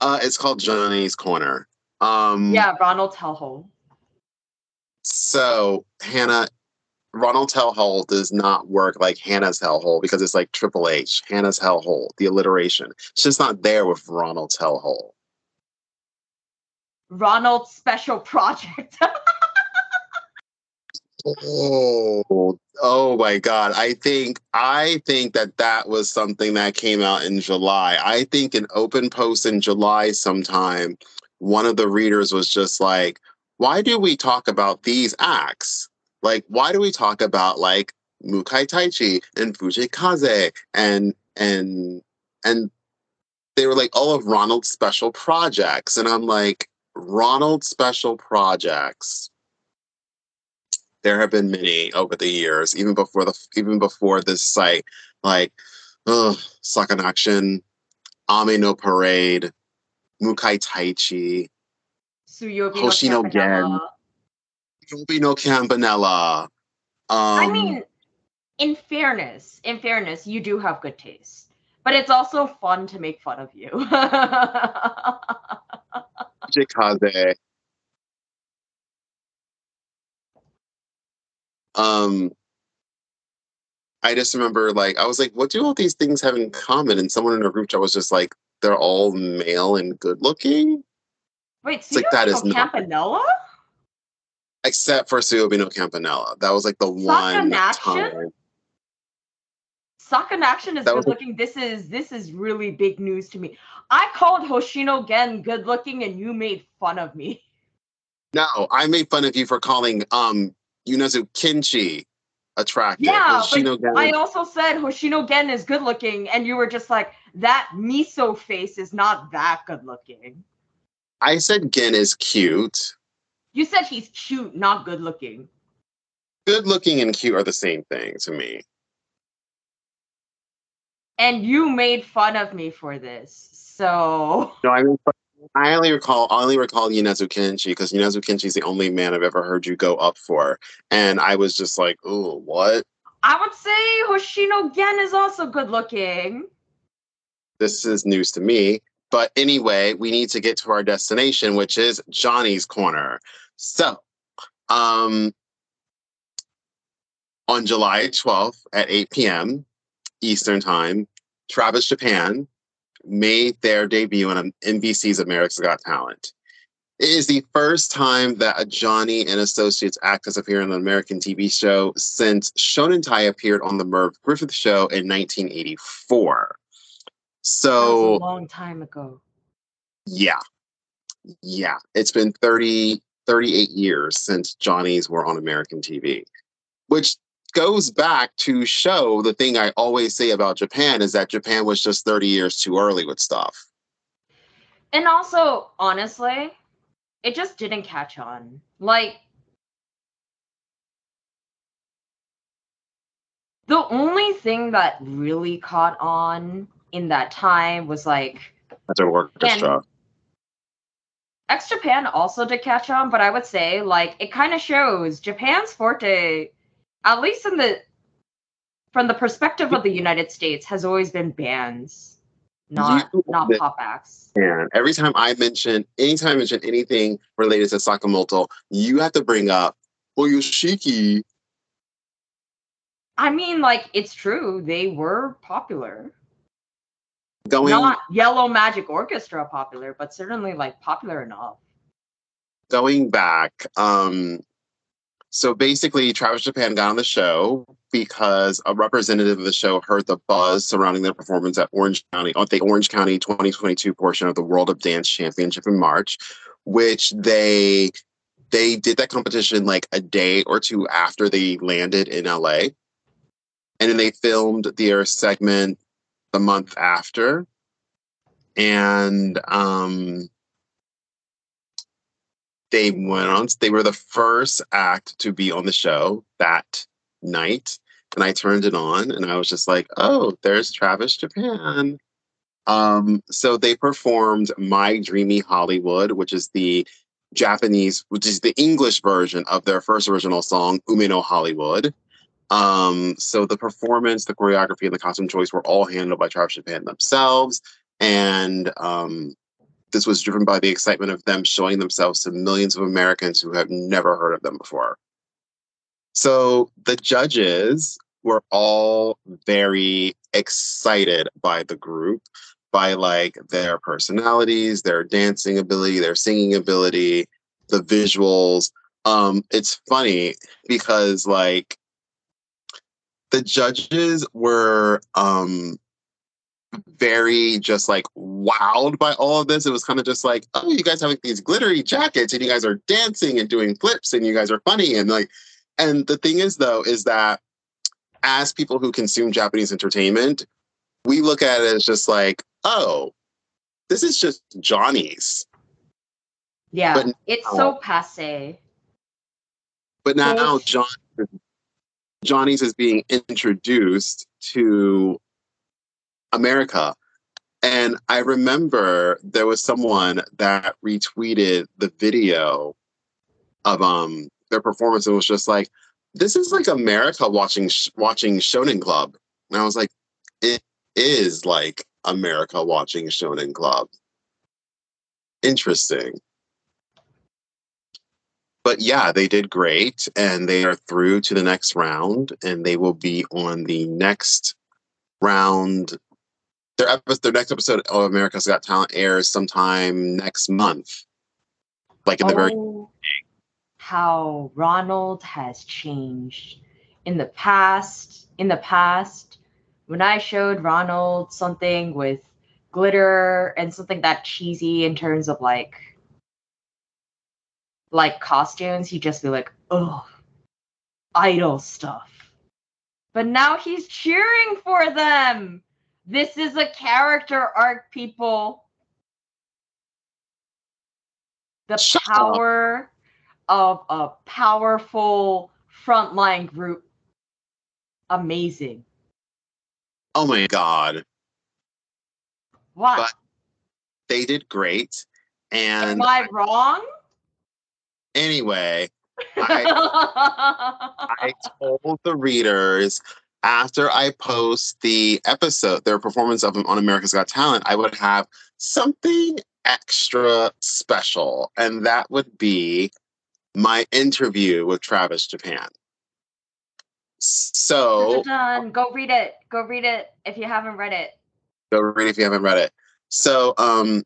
Uh, it's called Johnny's Corner. Um, yeah, Ronald Hellhole. So Hannah, Ronald Hellhole does not work like Hannah's Hellhole because it's like Triple H, Hannah's Hellhole, the alliteration. It's just not there with Ronald's Hellhole. Ronald's Special Project. <laughs> oh, oh my God! I think I think that that was something that came out in July. I think an open post in July sometime. One of the readers was just like, "Why do we talk about these acts? Like, why do we talk about like Mukai Taichi and Fujii Kaze and and and they were like all of Ronald's special projects?" And I'm like, Ronald special projects there have been many over the years, even before the even before this site, like uh, Sakanaction, Ame no Parade, Mukai Taichi, Tsuyobi Hoshino no Gen, Suiyoubi no Campanella. Um, I mean, in fairness, in fairness, you do have good taste, but it's also fun to make fun of you. <laughs> Jikaze. Um, I just remember like I was like, what do all these things have in common? And someone in a group chat was just like, they're all male and good looking. Wait, so like that is not Campanella? Not, except for Suiyoubi no Campanella. That was like the one time. Sakanaction is good looking. This is this is really big news to me. I called Hoshino Gen good looking and you made fun of me. No, I made fun of you for calling um Yonezu Kenshi attractive. Yeah, Hoshino but Gen. I also said Hoshino Gen is good looking, and you were just like, that miso face is not that good looking. I said Gen is cute. You said he's cute, not good looking. Good looking and cute are the same thing to me. And you made fun of me for this. So No, I mean I only recall I only recall Yonezu Kenshi because Yonezu Kenshi is the only man I've ever heard you go up for. And I was just like, oh, what? I would say Hoshino Gen is also good looking. This is news to me. But anyway, we need to get to our destination, which is Johnny's Corner. So, um, on July 12th at 8 p.m. Eastern Time, Travis Japan made their debut on NBC's America's Got Talent. It is the first time that a Johnny and Associates actress appeared on an American TV show since Shonentai appeared on the Merv Griffin Show in 1984. So a long time ago. Yeah. Yeah. It's been 30, 38 years since Johnny's were on American TV, which goes back to show the thing I always say about Japan is that Japan was just 30 years too early with stuff. And also, honestly, it just didn't catch on. Like, the only thing that really caught on in that time was like that's our orchestra. X Japan also did catch on, but I would say like it kind of shows Japan's forte, at least in the from the perspective of the United States, has always been bands, not you, not pop acts. And every time I mention, anytime I mention anything related to Sakamoto, you have to bring up Oyoshiki. I mean, like it's true, they were popular going not Yellow Magic Orchestra popular, but certainly like popular enough. Going back, um, so basically, Travis Japan got on the show because a representative of the show heard the buzz surrounding their performance at Orange County, at the Orange County 2022 portion of the World of Dance Championship in March, which they they did that competition like a day or two after they landed in LA. And then they filmed their segment the month after. And um, they went on, they were the first act to be on the show that night. And I turned it on and I was just like, oh, there's Travis Japan. Um, so they performed My Dreamy Hollywood, which is the Japanese, which is the English version of their first original song, Yume no Hollywood. Um, so the performance, the choreography, and the costume choice were all handled by Travis Japan themselves. And um, this was driven by the excitement of them showing themselves to millions of Americans who have never heard of them before. So the judges were all very excited by the group, by like their personalities, their dancing ability, their singing ability, the visuals. Um, it's funny because like the judges were um very just like wowed by all of this. It was kind of just like, oh, you guys have like these glittery jackets and you guys are dancing and doing flips and you guys are funny. And like, and the thing is though, is that as people who consume Japanese entertainment, we look at it as just like, oh, this is just Johnny's. Yeah, but it's so passe. But now John Johnny's is being introduced to America. And I remember there was someone that retweeted the video of um their performance and was just like, "This is like America watching watching Shonen Club." And I was like, "It is like America watching Shonen Club." Interesting but yeah, they did great and they are through to the next round and they will be on the next round. Their, episode, their next episode of America's Got Talent airs sometime next month. Like in the very oh, how Ronald has changed in the past. In the past, when I showed Ronald something with glitter and something that cheesy in terms of like like costumes, he'd just be like, oh, idol stuff. But now he's cheering for them. This is a character arc, people. The Shut power up. of a powerful frontline group. Amazing. Oh my god. What? But they did great. And Am I wrong? Anyway, <laughs> I, I told the readers after I post the episode, their performance of them on America's Got Talent, I would have something extra special, and that would be my interview with Travis Japan. So Dun-dun-dun. go read it. Go read it if you haven't read it. go read it if you haven't read it. So um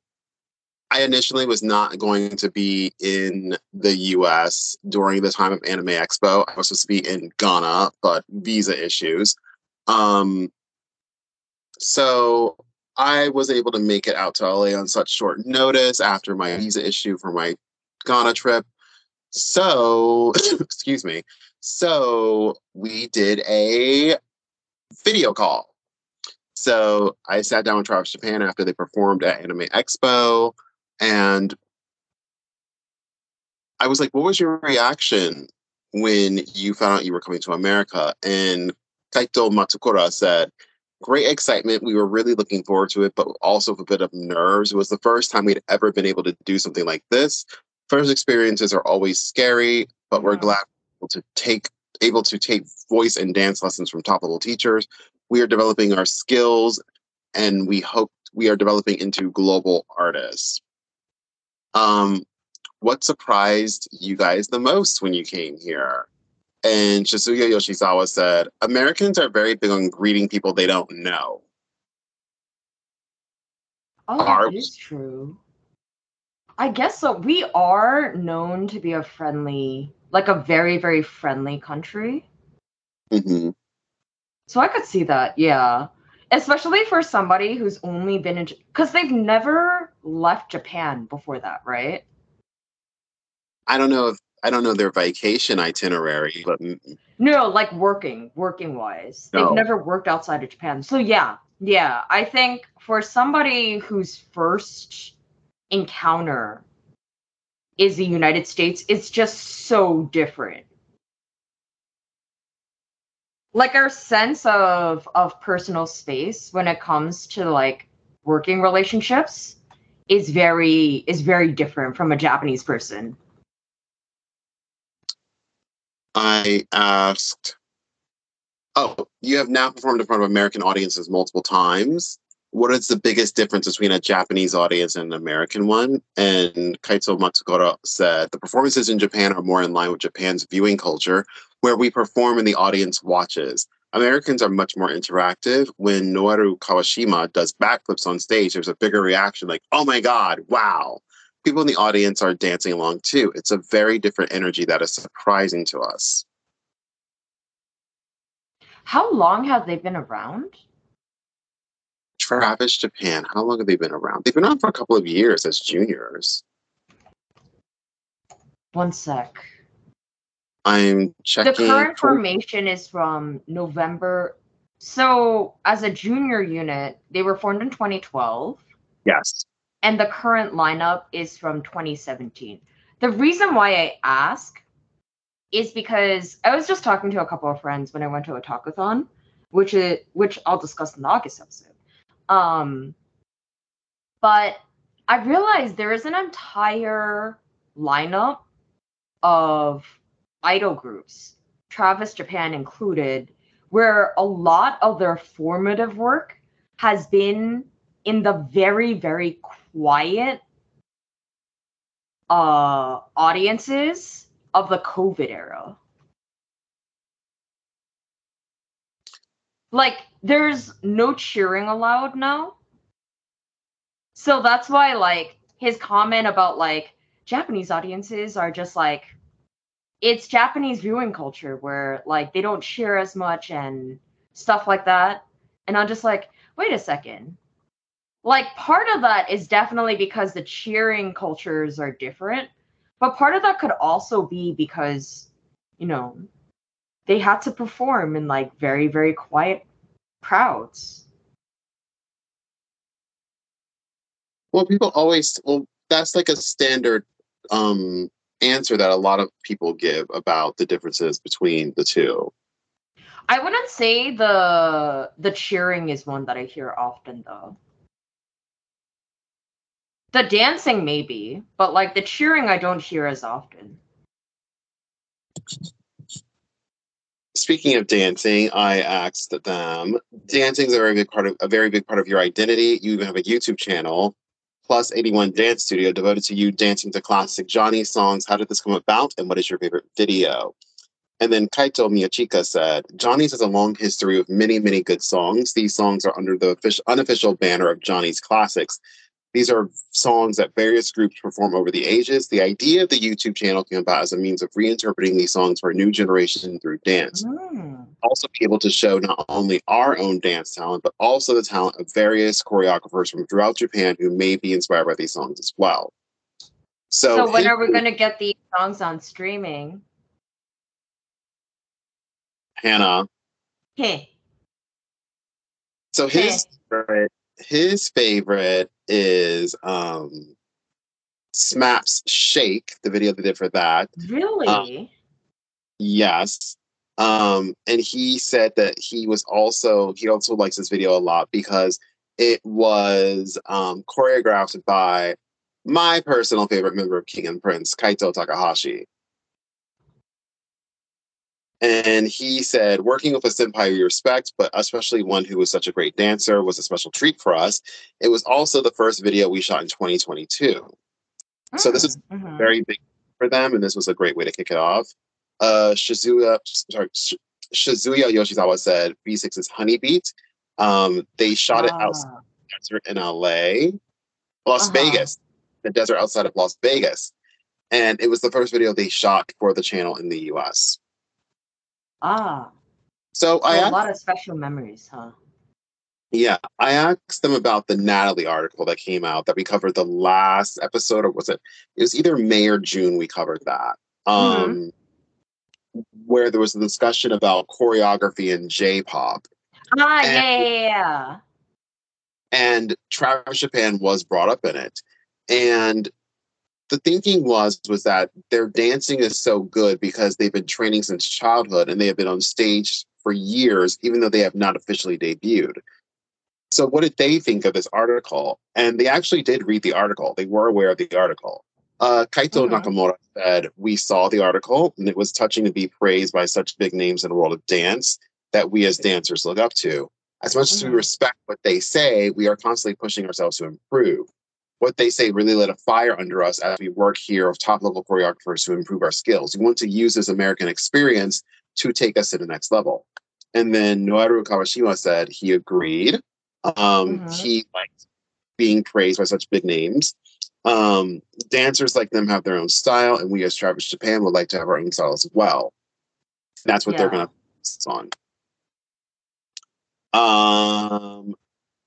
I initially was not going to be in the US during the time of Anime Expo. I was supposed to be in Ghana, but visa issues. Um so I was able to make it out to LA on such short notice after my visa issue for my Ghana trip. So, <coughs> excuse me. So, we did a video call. So, I sat down with Travis Japan after they performed at Anime Expo and I was like, What was your reaction when you found out you were coming to America? And Kaito Matsukura said, Great excitement. We were really looking forward to it, but also a bit of nerves. It was the first time we'd ever been able to do something like this. First experiences are always scary, but we're glad to take able to take voice and dance lessons from top level teachers. We are developing our skills and we hope we are developing into global artists. Um, what surprised you guys the most when you came here? And Shizuya Yoshizawa said, Americans are very big on greeting people they don't know. Oh, Are that is true. I guess so. We are known to be a friendly, like a very, very friendly country. hmm So I could see that, yeah. Especially for somebody who's only been in, because they've never left Japan before that, right? I don't know if I don't know their vacation itinerary, but No, like working, working wise. They've oh. never worked outside of Japan. So yeah, yeah. I think for somebody whose first encounter is the United States, it's just so different. Like our sense of of personal space when it comes to like working relationships is very is very different from a Japanese person. I asked, "Oh, you have now performed in front of American audiences multiple times. What is the biggest difference between a Japanese audience and an American one?" And Kaito Matsukura said, "The performances in Japan are more in line with Japan's viewing culture, where we perform and the audience watches. Americans are much more interactive. When Noeru Kawashima does backflips on stage, there's a bigger reaction, like, "Oh my god, wow!" People in the audience are dancing along too. It's a very different energy that is surprising to us. How long have they been around? Travis Japan, how long have they been around? They've been around for a couple of years as juniors. One sec. I'm checking. The current formation is from November. So, as a junior unit, they were formed in 2012, yes. and the current lineup is from 2017. The reason why I ask is because I was just talking to a couple of friends when I went to a talkathon, which is which I'll discuss in the August episode. Um, but I realized there is an entire lineup of idol groups, Travis Japan included, where a lot of their formative work has been in the very, very quiet uh, audiences of the COVID era. Like, there's no cheering allowed now. So that's why, like, his comment about, like, Japanese audiences are just like, it's Japanese viewing culture where, like, they don't cheer as much and stuff like that. And I'm just like, wait a second. Like, part of that is definitely because the cheering cultures are different, but part of that could also be because, you know, they had to perform in like very, very quiet crowds. Well, people always well, that's like a standard um answer that a lot of people give about the differences between the two. I wouldn't say the the cheering is one that I hear often though. The dancing maybe, but like the cheering I don't hear as often. Speaking of dancing, I asked them. Dancing is a very big part of a very big part of your identity. You even have a YouTube channel, plus 81 Dance Studio, devoted to you dancing to classic Johnny songs. How did this come about, and what is your favorite video? And then Kaito Miyachika said, Johnny's has a long history of many, many good songs. These songs are under the official, unofficial banner of Johnny's Classics. These are songs that various groups perform over the ages. The idea of the YouTube channel came about as a means of reinterpreting these songs for a new generation through dance. Mm. Also, be able to show not only our own dance talent, but also the talent of various choreographers from throughout Japan who may be inspired by these songs as well. So, So, when are we going to get these songs on streaming? Hannah? Hey. So his favorite, his favorite is um SMAP's Shake, the video they did for that. Really? Yes. Um, and he said that he was also he also likes this video a lot because it was um choreographed by my personal favorite member of King and Prince, Kaito Takahashi. And he said, working with a senpai we respect, but especially one who was such a great dancer, was a special treat for us. It was also the first video we shot in 2022. So this is Mhm. very big for them, and this was a great way to kick it off. Uh, Shizuya, sorry, Sh- Shizuya Yoshizawa said B6 is Honey Beat. Um, they shot it outside Ah. the desert in LA, Las Uh-huh. Vegas, the desert outside of Las Vegas. And it was the first video they shot for the channel in the US. Ah. So I a asked, lot of special memories, huh? yeah, I asked them about the Natalie article that came out that we covered the last episode, or was it? It was either May or June. We covered that, um, where there was a discussion about choreography and J-pop, Ah, And- yeah, yeah, yeah. and Travis Japan was brought up in it, and the thinking was was that their dancing is so good because they've been training since childhood and they have been on stage for years, even though they have not officially debuted. So, what did they think of this article? And they actually did read the article. They were aware of the article. Uh, Kaito Mhm. Nakamura said, We saw the article, and it was touching to be praised by such big names in the world of dance that we as dancers look up to. As much as we Mhm. respect what they say, we are constantly pushing ourselves to improve. What they say really lit a fire under us as we work here with top level choreographers to improve our skills. We want to use this American experience to take us to the next level. And then Noeru Kawashima said he agreed. Um, Mhm. He liked being praised by such big names. Um, dancers like them have their own style, and we as Travis Japan would like to have our own style as well. That's what they're going to focus on. Um,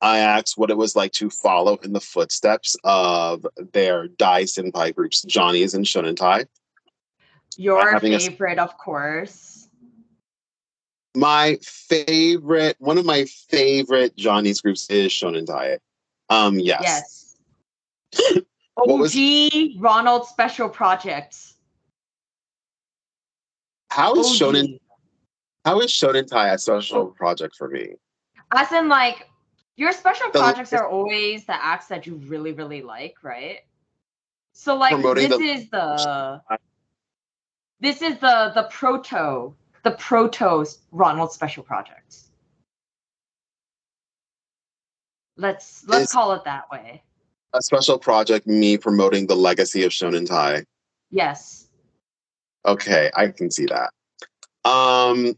I asked what it was like to follow in the footsteps of their Dai Senpai groups, Johnny's and Shonentai. Your having a- favorite, of course. My favorite, one of my favorite Johnny's groups is Shonentai. Um, yes. Yes. <laughs> What was- OG Ronald Special Projects. How is OG. Shonen? How is Shonentai a special project for me? As in, like, your special The- projects are always the acts that you really, really like, right? So, like, this the- is the this is the the proto the proto Ronald Special Projects. Let's let's call it that way. A special project, me promoting the legacy of Shonentai. Yes. Okay, I can see that. Um,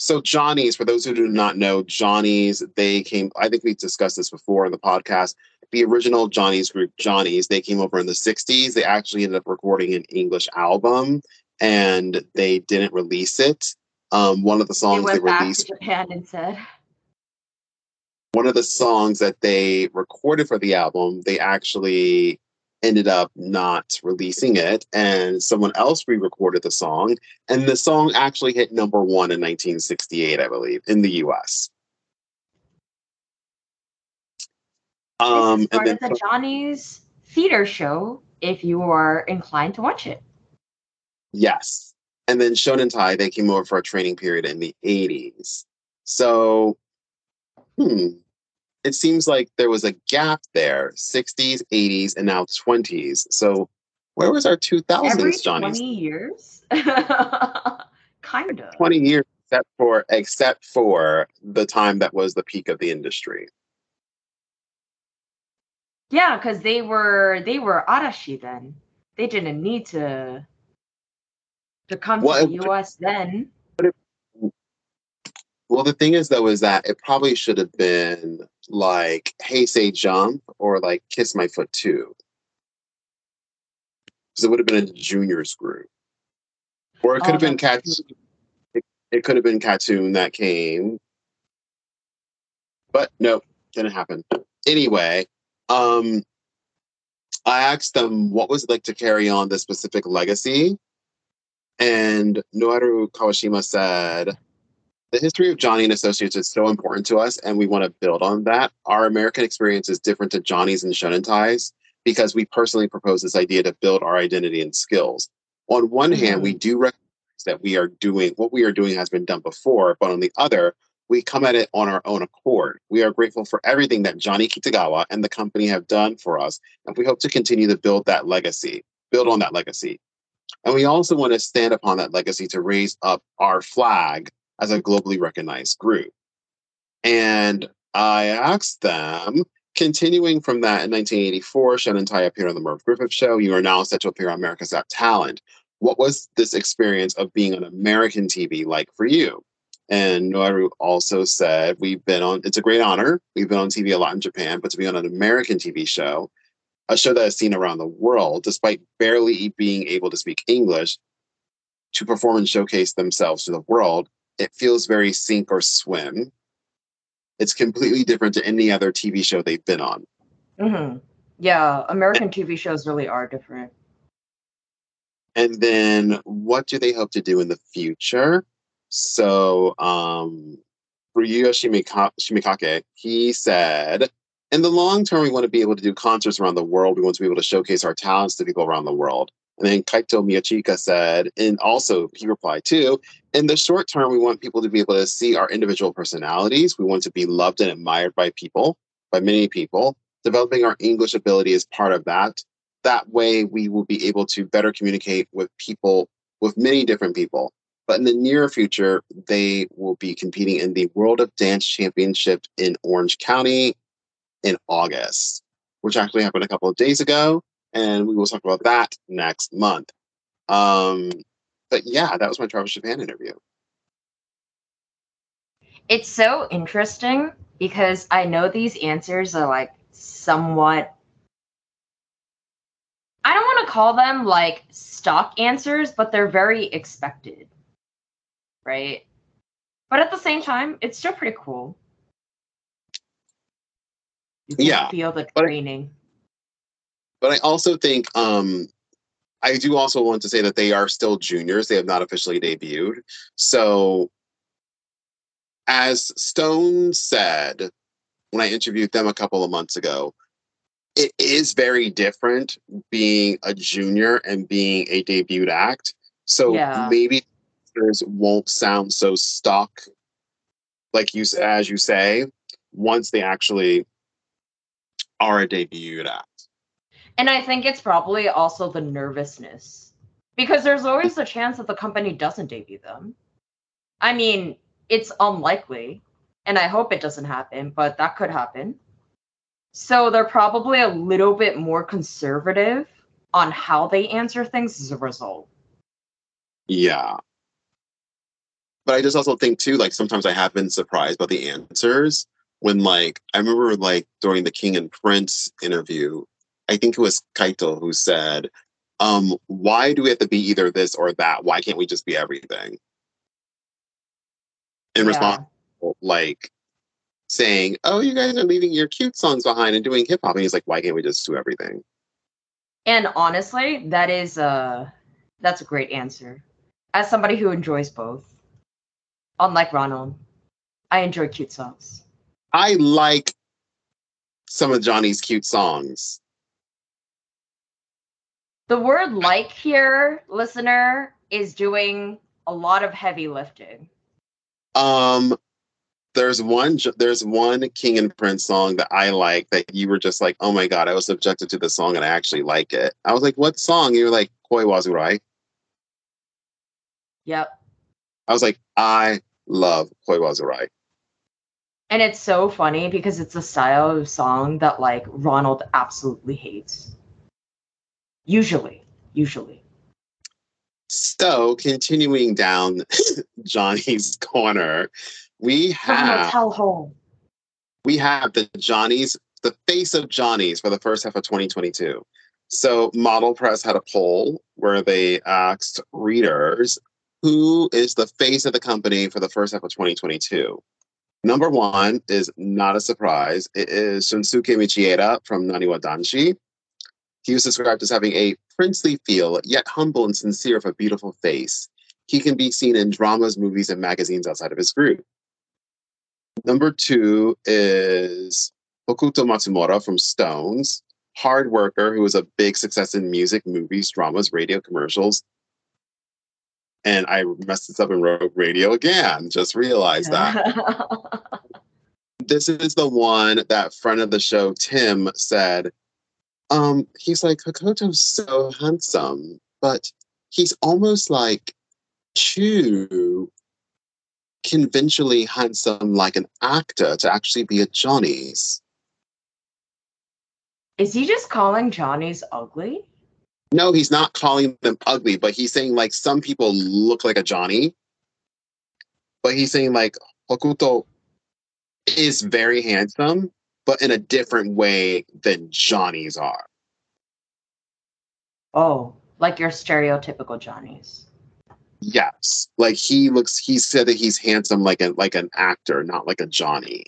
so Johnny's, for those who do not know, Johnny's, they came, I think we discussed this before in the podcast. The original Johnny's group, Johnny's, they came over in the 60s. They actually ended up recording an English album and they didn't release it. Um, one of the songs they, back released, Japan and said, one of the songs that they recorded for the album, they actually ended up not releasing it and someone else re-recorded the song and the song actually hit number one in 1968 i believe in the us um and then of the Johnny's theater show if you are inclined to watch it. yes. And then shonen tai they came over for a training period in the 80s so hmm it seems like there was a gap there 60s 80s and now 20s so where was our 2000s Every johnny's 20 years? <laughs> kind of. 20 years except for except for the time that was the peak of the industry. Yeah, because they were they were Arashi then. They didn't need to to come Well, to the US then. Well, the thing is though is that it probably should have been like Hey! Say! JUMP or like Kis-My-Ft2. Because it would have been a juniors group. Or it could Oh, have been Cat it, it could have been KAT-TUN that came. But no, didn't happen. Anyway, um I asked them what was it like to carry on this specific legacy. And Noeru Kawashima said, the history of Johnny and Associates is so important to us, and we want to build on that. Our American experience is different to Johnny's and Shonentai's because we personally propose this idea to build our identity and skills. On one hand, we mm-hmm. do recognize that we are doing what we are doing has been done before, but on the other, we come at it on our own accord. We are grateful for everything that Johnny Kitagawa and the company have done for us, and we hope to continue to build that legacy, build on that legacy. And we also want to stand upon that legacy to raise up our flag as a globally recognized group. And I asked them, continuing from that in 1984, Shonentai appeared on the Merv Griffin Show. You are now set to appear on America's Got Talent. What was this experience of being on American TV like for you? And Noeru also said, We've been on, it's a great honor. We've been on TV a lot in Japan, but to be on an American TV show, a show that is seen around the world, despite barely being able to speak English, to perform and showcase themselves to the world, it feels very sink or swim. It's completely different to any other TV show they've been on. hmm Yeah, American TV shows really are different. And then what do they hope to do in the future? So, um, for Ryuya Shimika- Shimekake, he said, in the long term, we want to be able to do concerts around the world. We want to be able to showcase our talents to people around the world. And then Kaito Miyachika said, and also he replied too, in the short term, we want people to be able to see our individual personalities. We want to be loved and admired by people, by many people. Developing our English ability is part of that. That way, we will be able to better communicate with people, with many different people. But in the near future, they will be competing in the World of Dance Championship in Orange County in August, which actually happened a couple of days ago. And we will talk about that next month. Um, but yeah, that was my Travis Japan interview. It's so interesting because I know these answers are like somewhat I don't want to call them like stock answers, but they're very expected. Right? But at the same time, it's still pretty cool. You can Yeah, feel the training. But I also think um, I do also want to say that they are still juniors. They have not officially debuted. So, as Stone said when I interviewed them a couple of months ago, it is very different being a junior and being a debuted act. So Yeah. maybe won't sound so stuck, like you as you say, once they actually are a debuted act. And I think it's probably also the nervousness because there's always a chance that the company doesn't debut them. I mean, it's unlikely, and I hope it doesn't happen, but that could happen. So they're probably a little bit more conservative on how they answer things as a result. Yeah. But I just also think too, like sometimes I have been surprised by the answers when like I remember like during the King and Prince interview, I think it was Kaito who said, um, why do we have to be either this or that? Why can't we just be everything? In Yeah. response, like saying, Oh, you guys are leaving your cute songs behind and doing hip hop. And he's like, Why can't we just do everything? And honestly, that is a, that's a great answer. As somebody who enjoys both. Unlike Ronald, I enjoy cute songs. I like some of Johnny's cute songs. The word like here, listener, is doing a lot of heavy lifting. Um, there's one. There's one King and Prince song that I like that you were just like, oh my god, I was subjected to the song and I actually like it. I was like, what song? You were like, Koi Wazurai. Yep. I was like, I love Koi Wazurai. And it's so funny because it's a style of song that like Ronald absolutely hates. Usually, usually. So continuing down <laughs> Johnny's corner, we have Hotel Home. we have the Johnny's the face of Johnny's for the first half of 2022. So Model Press had a poll where they asked readers who is the face of the company for the first half of 2022. Number one is not a surprise. It is Shunsuke Michieda from Naniwa Danshi. He was described as having a princely feel, yet humble and sincere of a beautiful face. He can be seen in dramas, movies, and magazines outside of his group. Number two is Hokuto Matsumura from SixTONES, hard worker who was a big success in music, movies, dramas, radio, commercials. And I messed this up and wrote radio again. Just realized that. <laughs> this is the one that friend of the show, Tim, said, um, he's like, Hokuto's so handsome, but he's almost like too conventionally handsome like an actor to actually be a Johnny's. Is he just calling Johnny's ugly? No, he's not calling them ugly, but he's saying like some people look like a Johnny. But he's saying like Hokuto is very handsome, but in a different way than Johnny's are. Oh, like your stereotypical Johnny's. Yes. Like he looks he said that he's handsome like a like an actor, not like a Johnny.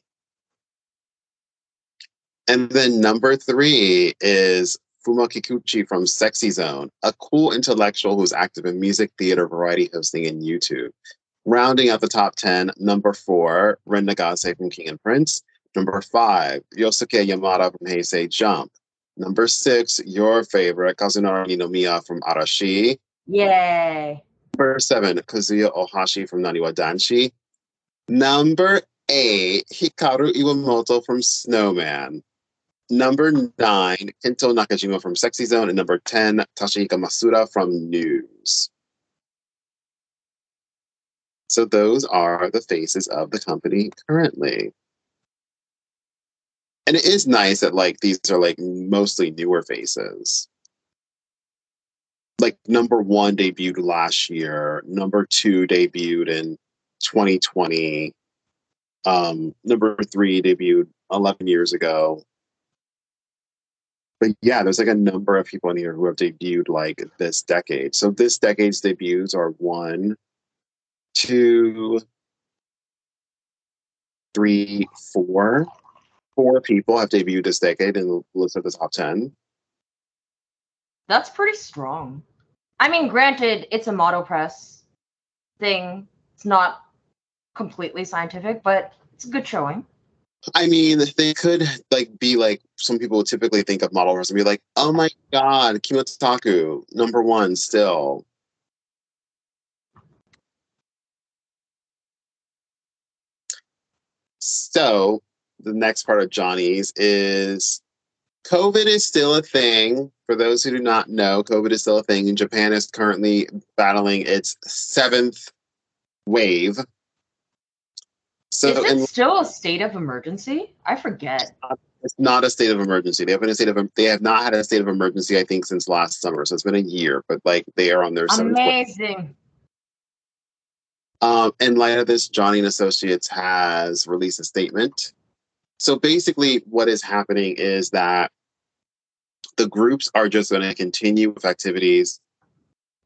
And then number three is Fuma Kikuchi from Sexy Zone, a cool intellectual who's active in music, theater, variety hosting, and YouTube. Rounding out the top 10, number four, Ren Nagase from King and Prince. Number five, Ryosuke Yamada from Hey! Say! JUMP. Number six, your favorite, Kazunari Ninomiya from Arashi. Yay. Number seven, Kazuya Ohashi from Naniwa Danshi. Number eight, Hikaru Iwamoto from Snowman. Number nine, Kento Nakajima from Sexy Zone. And number 10, Takahisa Masuda from News. So those are the faces of the company currently. And it is nice that like these are like mostly newer faces. Like number one debuted last year, number two debuted in 2020, um, number three debuted 11 years ago. But yeah, there's like a number of people in here who have debuted like this decade. So this decade's debuts are one, two, three, four. Four people have debuted this decade in the list of the top 10. That's pretty strong. I mean, granted, it's a model press thing. It's not completely scientific, but it's a good showing. I mean, they could like be like some people would typically think of model press and be like, oh my god, Kimutaku, number one still. So the next part of Johnny's is COVID is still a thing. For those who do not know, COVID is still a thing. And Japan is currently battling its seventh wave. So Is it in, still a state of emergency? I forget. it's not a state of emergency. They have been a state of they have not had a state of emergency, I think, since last summer. So it's been a year, but like they are on their. Amazing. Um, in light of this, Johnny and Associates has released a statement. So basically, what is happening is that the groups are just going to continue with activities,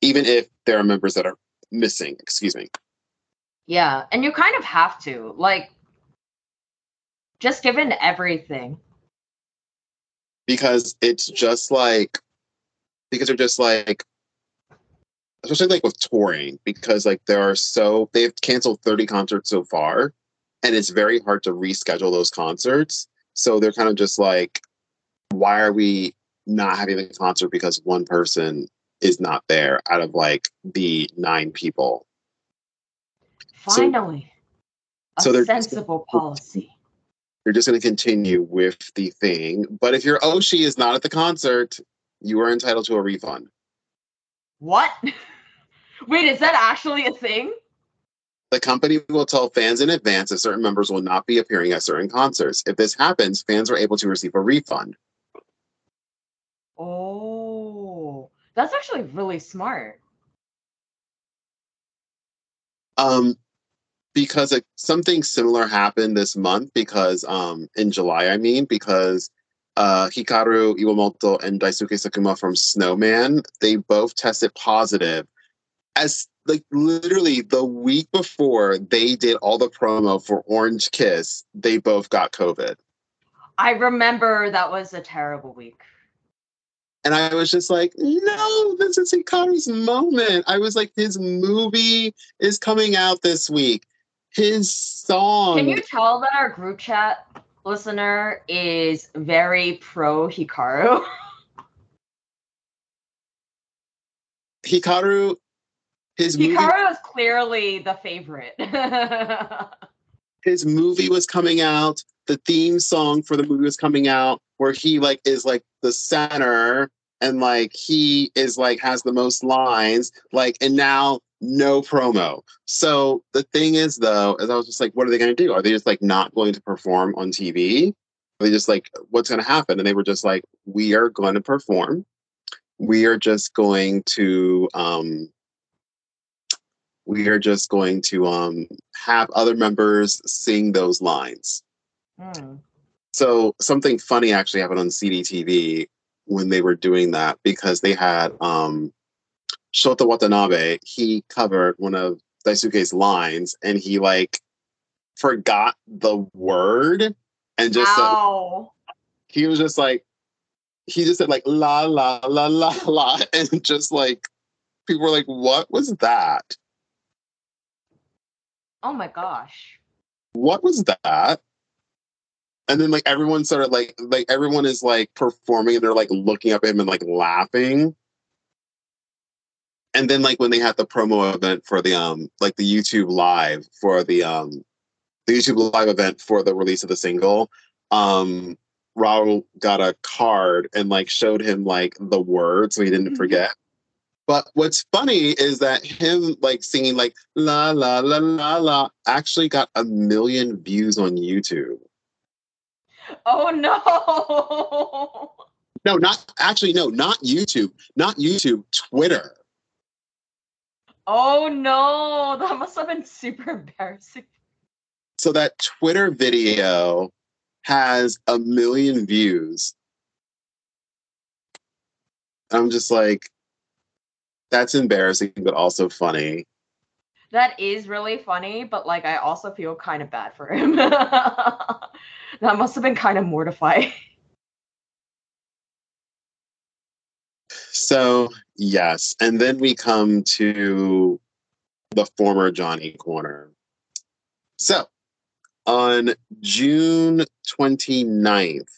even if there are members that are missing. Excuse me. Yeah, and you kind of have to. Like, just given everything. because it's just like because they're just like especially like with touring because like there are so they've canceled 30 concerts so far and it's very hard to reschedule those concerts so they're kind of just like why are we not having the concert because one person is not there out of like the nine people Finally, so a they're- sensible policy. they're just going to continue with the thing but if your oshi oh, is not at the concert you are entitled to a refund What? <laughs> Wait, is that actually a thing? The company will tell fans in advance if certain members will not be appearing at certain concerts. If this happens, fans are able to receive a refund. Oh, that's actually really smart. Um, because it, something similar happened this month. Because um, in July, I mean, because uh, Hikaru Iwamoto and Daisuke Sakuma from Snowman, they both tested positive. As like literally the week before they did all the promo for Orange Kiss, they both got COVID. I remember that was a terrible week. And I was just like, no, this is Hikaru's moment. I was like, his movie is coming out this week. His song. Can you tell that our group chat listener is very pro <laughs> Hikaru? Hikaru, his movie, Hikaru is clearly the favorite. <laughs> his movie was coming out. The theme song for the movie was coming out, where he like is like the center and like he is like has the most lines like and now no promo so the thing is though is i was just like what are they going to do are they just like not going to perform on tv are they just like what's going to happen and they were just like we are going to perform we are just going to um we are just going to um have other members sing those lines. Hmm. so something funny actually happened on cdtv when they were doing that because they had um Shota Watanabe, he covered one of Daisuke's lines and he like forgot the word and just said, he was just like he just said like la la la la la <laughs> and just like people were like what was that Oh my gosh. what was that and then like everyone started like like everyone is like performing and they're like looking up at him and like laughing and then like when they had the promo event for the um like the youtube live for the um the youtube live event for the release of the single um Raul got a card and like showed him like the words so he didn't Mhm. forget but what's funny is that him like singing like la la la la la actually got a million views on youtube Oh no. No, not actually. No, not YouTube. Not YouTube. Twitter. Oh no. That must have been super embarrassing. So that Twitter video has a million views. I'm just like, that's embarrassing, but also funny. That is really funny, but like I also feel kind of bad for him. <laughs> that must have been kind of mortifying. So yes, and then we come to the former Johnny Corner. So on June 29th,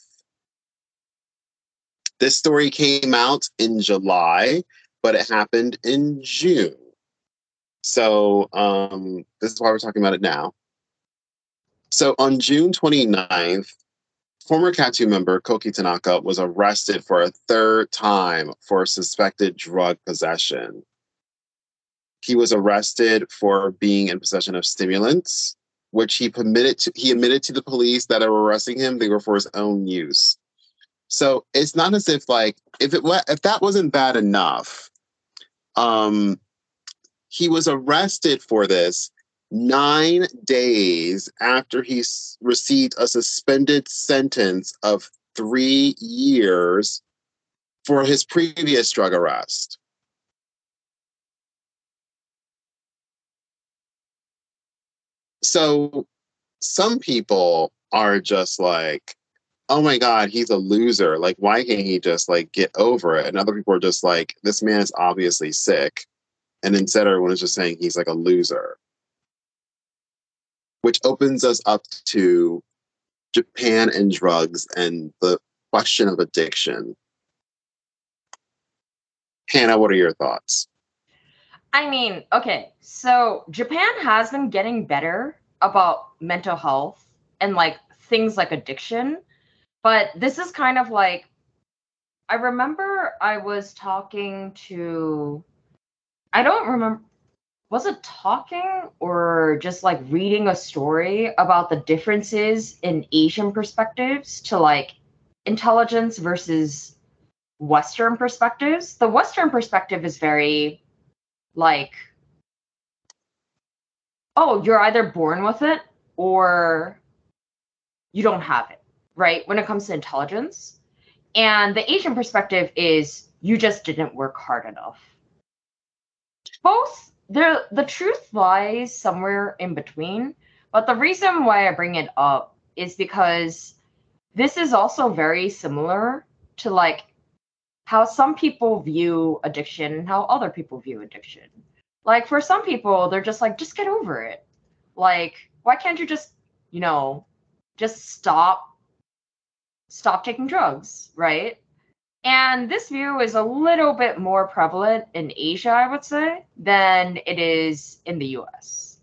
this story came out in July, but it happened in June. So um, this is why we're talking about it now. So on June 29th, former KAT-TUN member Koki Tanaka was arrested for a third time for suspected drug possession. He was arrested for being in possession of stimulants, which he permitted to, he admitted to the police that are arresting him they were for his own use. So it's not as if like if it if that wasn't bad enough, um, he was arrested for this nine days after he received a suspended sentence of three years for his previous drug arrest. So some people are just like, oh my God, he's a loser. Like, why can't he just like get over it? And other people are just like, this man is obviously sick. And instead, everyone is just saying he's like a loser which opens us up to Japan and drugs and the question of addiction. Hannah, what are your thoughts? I mean, okay, so Japan has been getting better about mental health and like things like addiction, but this is kind of like I remember I was talking to I don't remember was it talking or just like reading a story about the differences in Asian perspectives to like intelligence versus Western perspectives? The Western perspective is very like, oh, you're either born with it or you don't have it, right? When it comes to intelligence. And the Asian perspective is you just didn't work hard enough. Both there the truth lies somewhere in between, but the reason why I bring it up is because this is also very similar to like how some people view addiction and how other people view addiction. Like for some people, they're just like, just get over it. Like, why can't you just, you know, just stop stop taking drugs, right? And this view is a little bit more prevalent in Asia, I would say, than it is in the US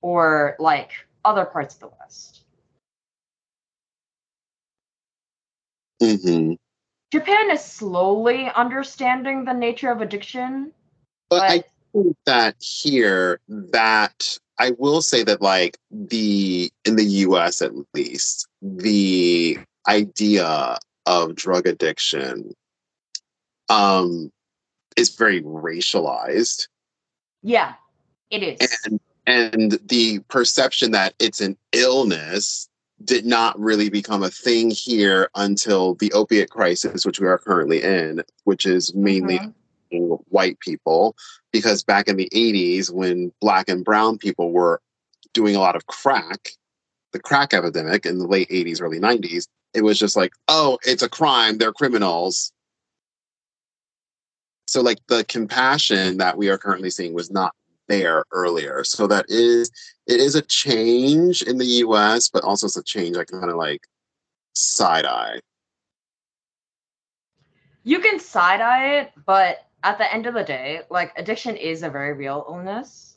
or like other parts of the West. Mm-hmm. Japan is slowly understanding the nature of addiction. But, but I think that here, that I will say that, like, the in the US at least, the idea of drug addiction um, is very racialized. Yeah, it is. And and the perception that it's an illness did not really become a thing here until the opiate crisis, which we are currently in, which is mainly mm-hmm. white people. Because back in the 80s, when black and brown people were doing a lot of crack, the crack epidemic in the late 80s, early 90s, it was just like, oh, it's a crime, they're criminals. So, like, the compassion that we are currently seeing was not there earlier. So, that is, it is a change in the US, but also it's a change I kind of like side eye. You can side eye it, but at the end of the day, like, addiction is a very real illness.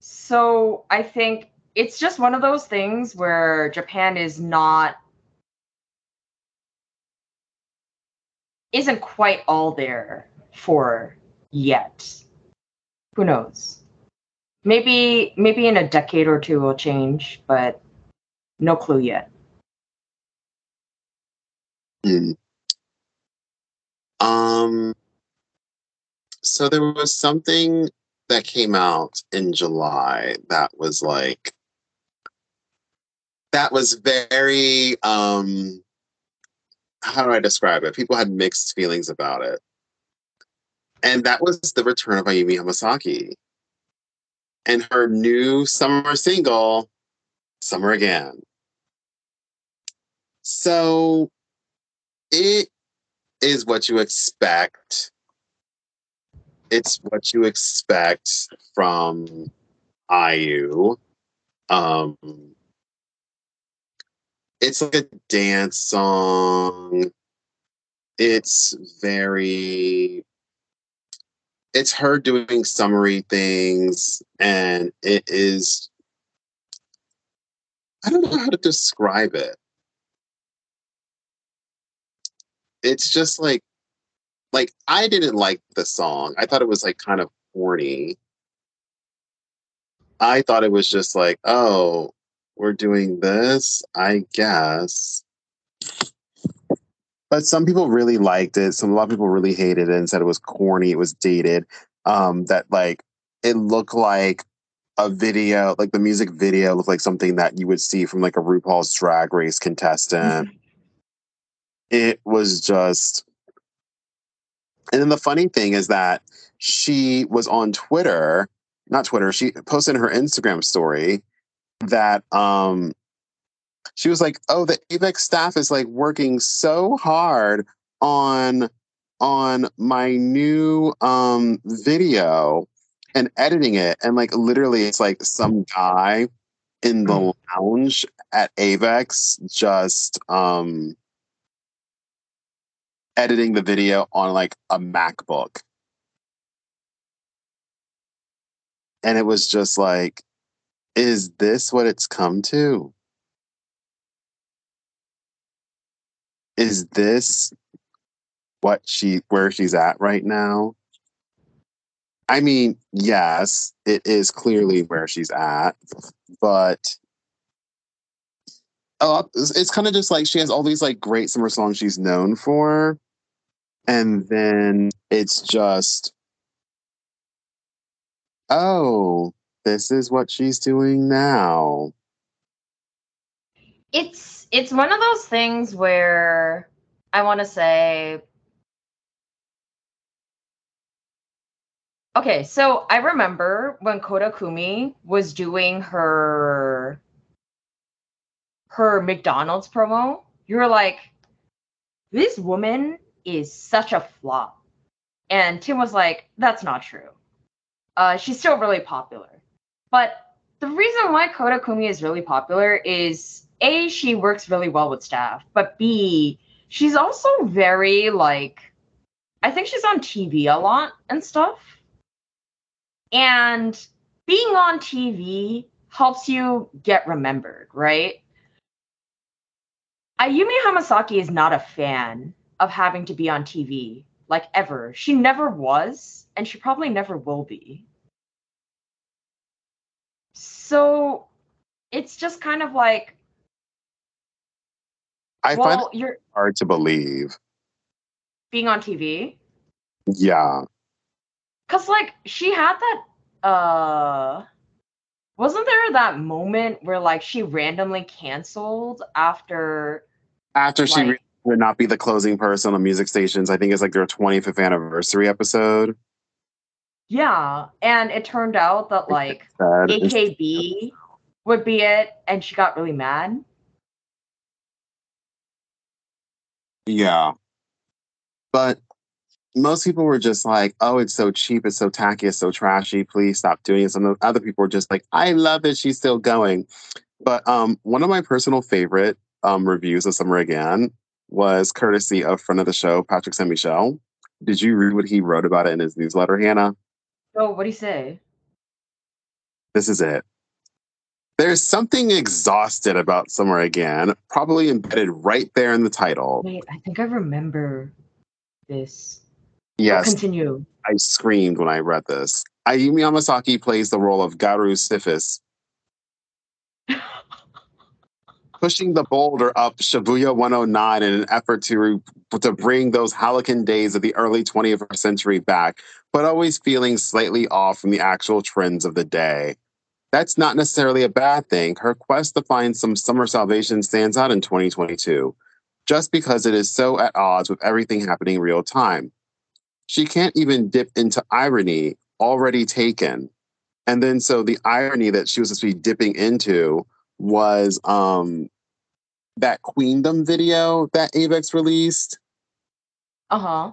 So, I think it's just one of those things where Japan is not isn't quite all there for yet. Who knows? Maybe maybe in a decade or two will change, but no clue yet. Hmm. Um so there was something that came out in July that was like that was very um how do I describe it? People had mixed feelings about it. And that was the return of Ayumi Hamasaki and her new summer single, Summer Again. So it is what you expect. It's what you expect from Ayu. Um, it's like a dance song. It's very it's her doing summary things and it is I don't know how to describe it. It's just like like I didn't like the song. I thought it was like kind of corny. I thought it was just like, oh, we're doing this, I guess. But some people really liked it. Some a lot of people really hated it and said it was corny, it was dated. Um, that like it looked like a video, like the music video looked like something that you would see from like a RuPaul's drag race contestant. Mm-hmm. It was just and then the funny thing is that she was on Twitter, not Twitter, she posted her Instagram story that um she was like, "Oh, the AVEX staff is like working so hard on on my new um video and editing it and like literally it's like some guy in the mm. lounge at AVEX just um editing the video on like a MacBook. And it was just like is this what it's come to? Is this what she where she's at right now? I mean, yes, it is clearly where she's at, but it's, it's kind of just like she has all these like great summer songs she's known for, and then it's just, oh, this is what she's doing now. It's it's one of those things where I want to say Okay, so I remember when Koda Kumi was doing her her McDonald's promo, you were like, this woman is such a flop. And Tim was like, that's not true. Uh, she's still really popular. But the reason why Koda Kumi is really popular is A, she works really well with staff, but B, she's also very like I think she's on TV a lot and stuff. And being on TV helps you get remembered, right? Ayumi Hamasaki is not a fan of having to be on TV, like ever. She never was, and she probably never will be. So it's just kind of like I well, find it you're hard to believe. being on TV. Yeah. Cause like she had that uh wasn't there that moment where like she randomly canceled after After she Like- would not be the closing person on music stations, I think it's like their 25th anniversary episode. Yeah, and it turned out that like AKB would be it and she got really mad. Yeah. But most people were just like, oh, it's so cheap, it's so tacky, it's so trashy, please stop doing it. Some other people were just like, I love that she's still going. But um, one of my personal favorite um, reviews of Summer Again was courtesy of friend of the show, Patrick Saint Michel. Did you read what he wrote about it in his newsletter, Hannah? Oh, so what do you say? This is it. There's something exhausted about Summer Again, probably embedded right there in the title. Wait, I think I remember this. Yes, Continue. I screamed when I read this. Ayumi Hamasaki plays the role of Gyaru Sisyphus, <laughs> pushing the boulder up Shibuya 109 in an effort to, to bring those halcyon days of the early 20th century back, but always feeling slightly off from the actual trends of the day. That's not necessarily a bad thing. Her quest to find some summer salvation stands out in 2022, just because it is so at odds with everything happening real time. She can't even dip into irony already taken. And then so the irony that she was supposed to be dipping into was um that Queendom video that Avex released. Uh-huh.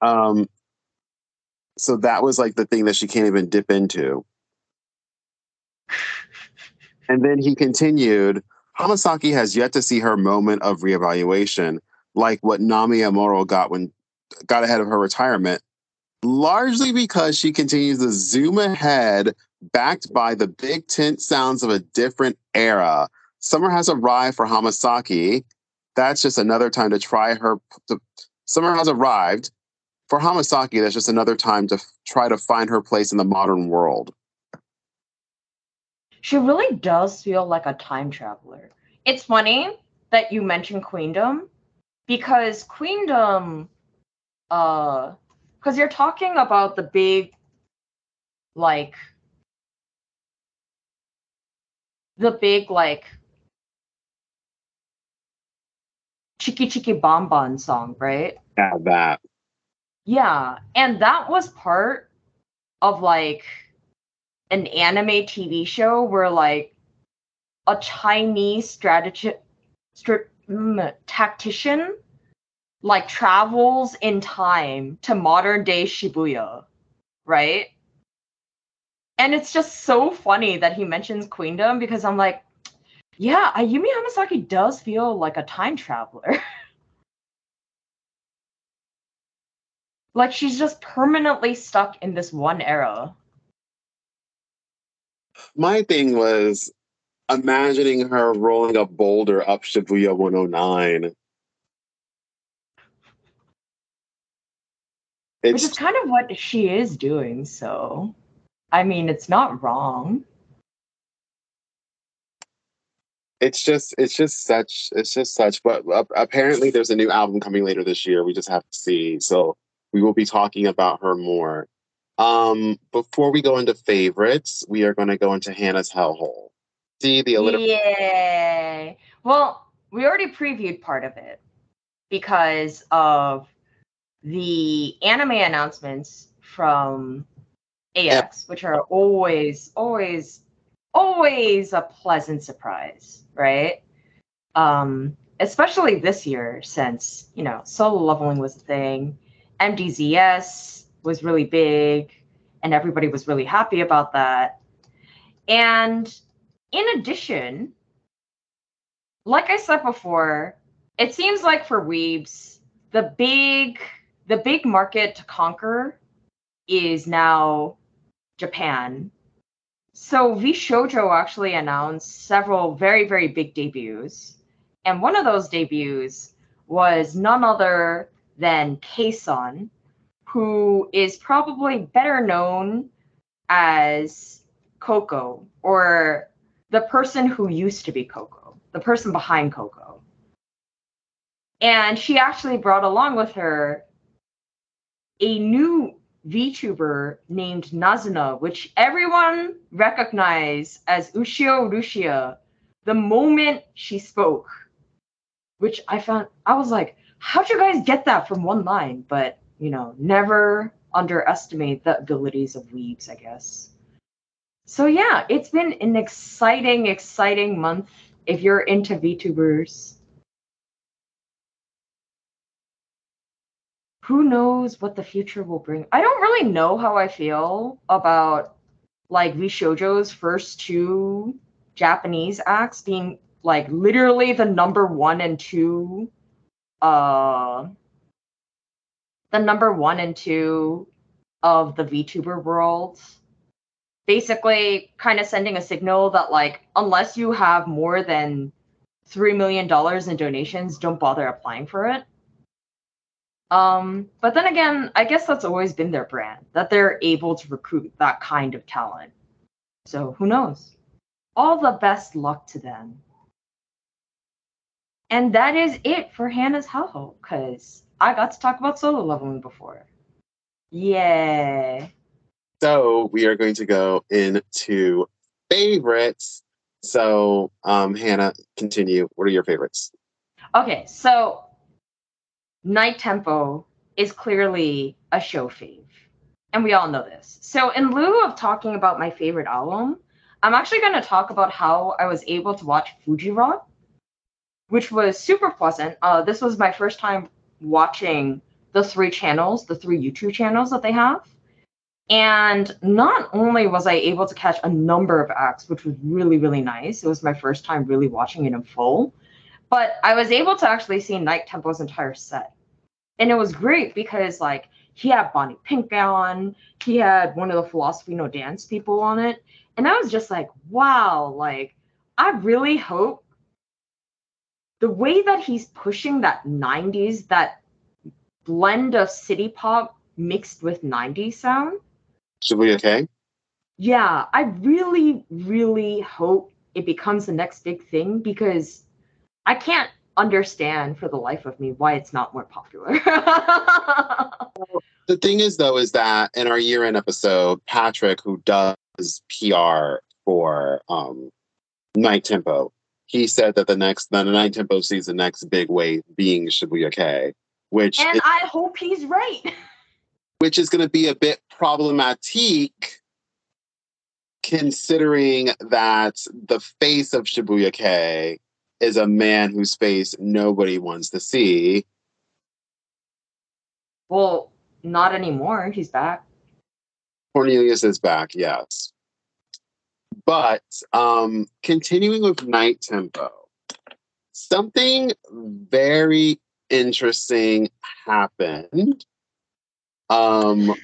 Um so that was like the thing that she can't even dip into. And then he continued, Hamasaki has yet to see her moment of reevaluation, like what Namie Amuro got when got ahead of her retirement, largely because she continues to zoom ahead, backed by the big tent sounds of a different era. Summer has arrived for Hamasaki. That's just another time to try her. To, summer has arrived for Hamasaki. That's just another time to f- try to find her place in the modern world. She really does feel like a time traveler. It's funny that you mentioned Queendom because Queendom, uh, because you're talking about the big, like, the big, like, Chiki Chiki Banban song, right? Yeah, that. Yeah, and that was part of like an anime TV show where like a Chinese strategy strat, mm, tactician like travels in time to modern day Shibuya, right? And it's just so funny that he mentions Queendom because I'm like, yeah, Ayumi Hamasaki does feel like a time traveler. <laughs> like she's just permanently stuck in this one era. My thing was imagining her rolling a boulder up Shibuya 109. which is kind of what she is doing. So, I mean, it's not wrong. It's just, it's just such, it's just such. But uh, apparently, there's a new album coming later this year. We just have to see. So we will be talking about her more. Um, before we go into favorites, we are going to go into Hannah's hellhole. See the alliteration. Yay! Well, we already previewed part of it because of the anime announcements from AX, which are always, always, always a pleasant surprise, right? Um, especially this year, since you know solo leveling was a thing, MDZS was really big, and everybody was really happy about that. And in addition, like I said before, it seems like for weebs, the big the big market to conquer is now Japan. So VShojo actually announced several very, very big debuts. And one of those debuts was none other than Kson, who is probably better known as Coco or the person who used to be Coco, the person behind Coco. And she actually brought along with her a new VTuber named Nazuna, which everyone recognized as Uruha Rushia the moment she spoke. Which I found, I was like, how'd you guys get that from one line? But, you know, never underestimate the abilities of weebs, I guess. So, yeah, it's been an exciting, exciting month if you're into VTubers. Who knows what the future will bring. I don't really know how I feel about like VShojo's first two Japanese acts being like literally the number one and two uh the number one and two of the VTuber world. Basically kind of sending a signal that like unless you have more than three million dollars in donations, don't bother applying for it. Um, but then again, I guess that's always been their brand, that they're able to recruit that kind of talent. So who knows? All the best luck to them. And that is it for Hannah's Hellhole, because I got to talk about solo leveling before. Yay. So we are going to go into favorites. So, um, Hannah, continue. What are your favorites? Okay, so Night Tempo is clearly a show fave. And we all know this. So, in lieu of talking about my favorite album, I'm actually going to talk about how I was able to watch Fuji Rock, which was super pleasant. Uh, this was my first time watching the three channels, the three YouTube channels that they have. And not only was I able to catch a number of acts, which was really, really nice, it was my first time really watching it in full, but I was able to actually see Night Tempo's entire set and it was great because like he had Bonnie Pink on, he had one of the Philosophy No Dance people on it, and I was just like, wow, like I really hope the way that he's pushing that 90s, that blend of city pop mixed with 90s sound. Should we okay? Yeah, I really, really hope it becomes the next big thing because I can't understand for the life of me why it's not more popular. <laughs> the thing is, though, is that in our year end episode, Patrick, who does PR for um, Night Tempo, he said that the next, the Night Tempo sees the next big wave being Shibuya-kei, which. And is, I hope he's right. which is going to be a bit problematic considering that the face of Shibuya-kei is a man whose face nobody wants to see. Well, not anymore. He's back. Cornelius is back, yes. But um, continuing with Night Tempo, something very interesting happened um,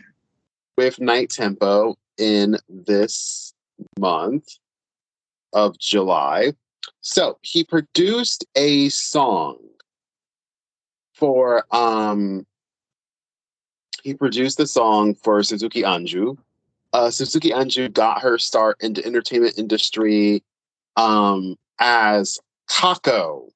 with Night Tempo in this month of July. So he produced a song for um he produced the song for Suzuki Anju. Uh, Suzuki Anju got her start in the entertainment industry um, as Kako.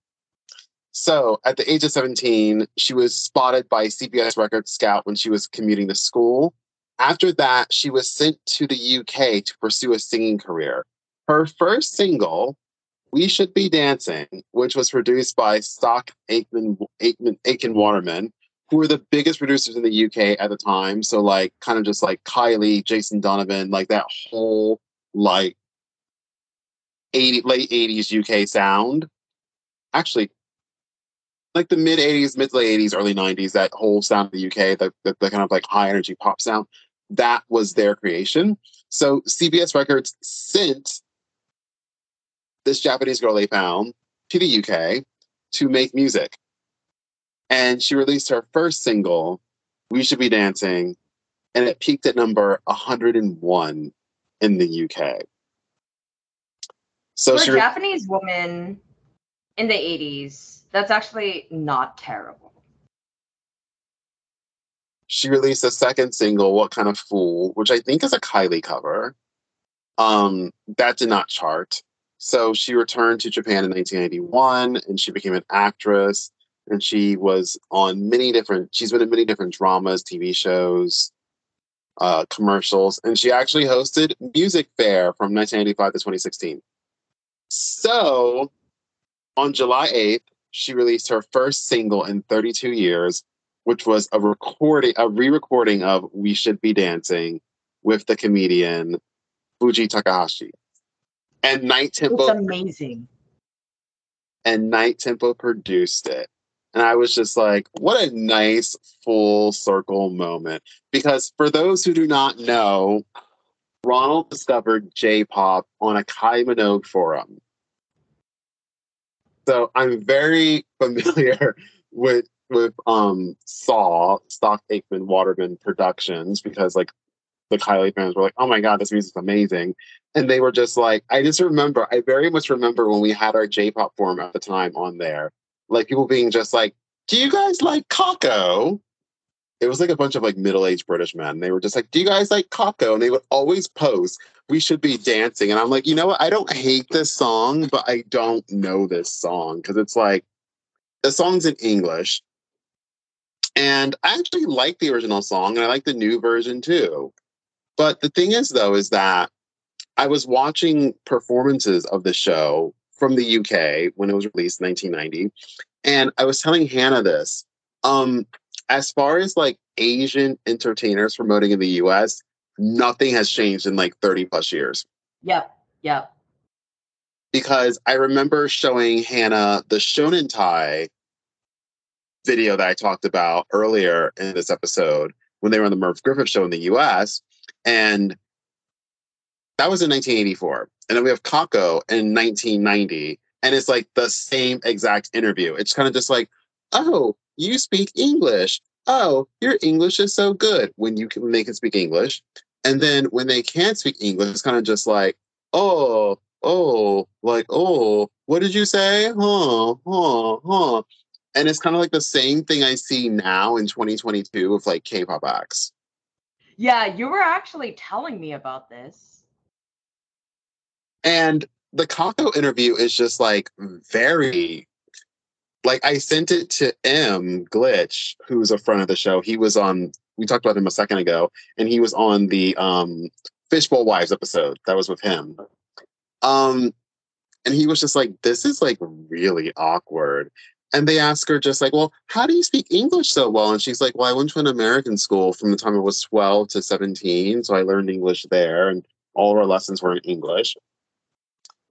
So at the age of 17, she was spotted by CBS Records Scout when she was commuting to school. After that, she was sent to the UK to pursue a singing career. Her first single, We Should Be Dancing, which was produced by Stock Aitken, Aitken Waterman, who were the biggest producers in the UK at the time. So like kind of just like Kylie, Jason Donovan, like that whole like 80 late 80s UK sound. Actually, like the mid 80s, mid late 80s, early 90s, that whole sound of the UK, the, the, the kind of like high energy pop sound, that was their creation. So CBS Records sent this Japanese girl they found to the UK to make music. And she released her first single, We Should Be Dancing, and it peaked at number 101 in the UK. So for a Japanese woman in the 80s, that's actually not terrible. She released a second single, What Kind of Fool, which I think is a Kylie cover. Um, that did not chart. So she returned to Japan in 1991 and she became an actress and she was on many different she's been in many different dramas tv shows uh, commercials and she actually hosted music fair from 1985 to 2016 so on july 8th she released her first single in 32 years which was a recording a re-recording of we should be dancing with the comedian fuji takahashi and night tempo it's amazing and night tempo produced it and I was just like, what a nice full circle moment. Because for those who do not know, Ronald discovered J pop on a Kylie Minogue forum. So I'm very <laughs> familiar with with um Saw, Stock Aitken Waterman Productions, because like the Kylie fans were like, oh my God, this music's amazing. And they were just like, I just remember, I very much remember when we had our J pop forum at the time on there like people being just like, "Do you guys like Kako?" It was like a bunch of like middle-aged British men. They were just like, "Do you guys like Kako?" And they would always post, "We should be dancing." And I'm like, you know what? I don't hate this song, but I don't know this song because it's like the song's in English, and I actually like the original song, and I like the new version too. But the thing is, though, is that I was watching performances of the show from the UK when it was released in 1990. And I was telling Hannah this. Um, as far as like Asian entertainers promoting in the US, nothing has changed in like 30 plus years. Yep. Yep. Because I remember showing Hannah the Shonentai video that I talked about earlier in this episode when they were on the Merv Griffin show in the US. And that was in 1984. And then we have Kako in 1990. And it's like the same exact interview. It's kind of just like, oh, you speak English. Oh, your English is so good when you can when they can speak English. And then when they can't speak English, it's kind of just like, oh, oh, like, oh, what did you say? Huh, huh, huh. And it's kind of like the same thing I see now in 2022 with like K-pop acts. Yeah, you were actually telling me about this. And the Kako interview is just like very like I sent it to M Glitch, who's a friend of the show. He was on we talked about him a second ago, and he was on the um Fishbowl Wives episode. That was with him. Um and he was just like, This is like really awkward. And they ask her just like, Well, how do you speak English so well? And she's like, Well, I went to an American school from the time I was 12 to 17. So I learned English there and all of our lessons were in English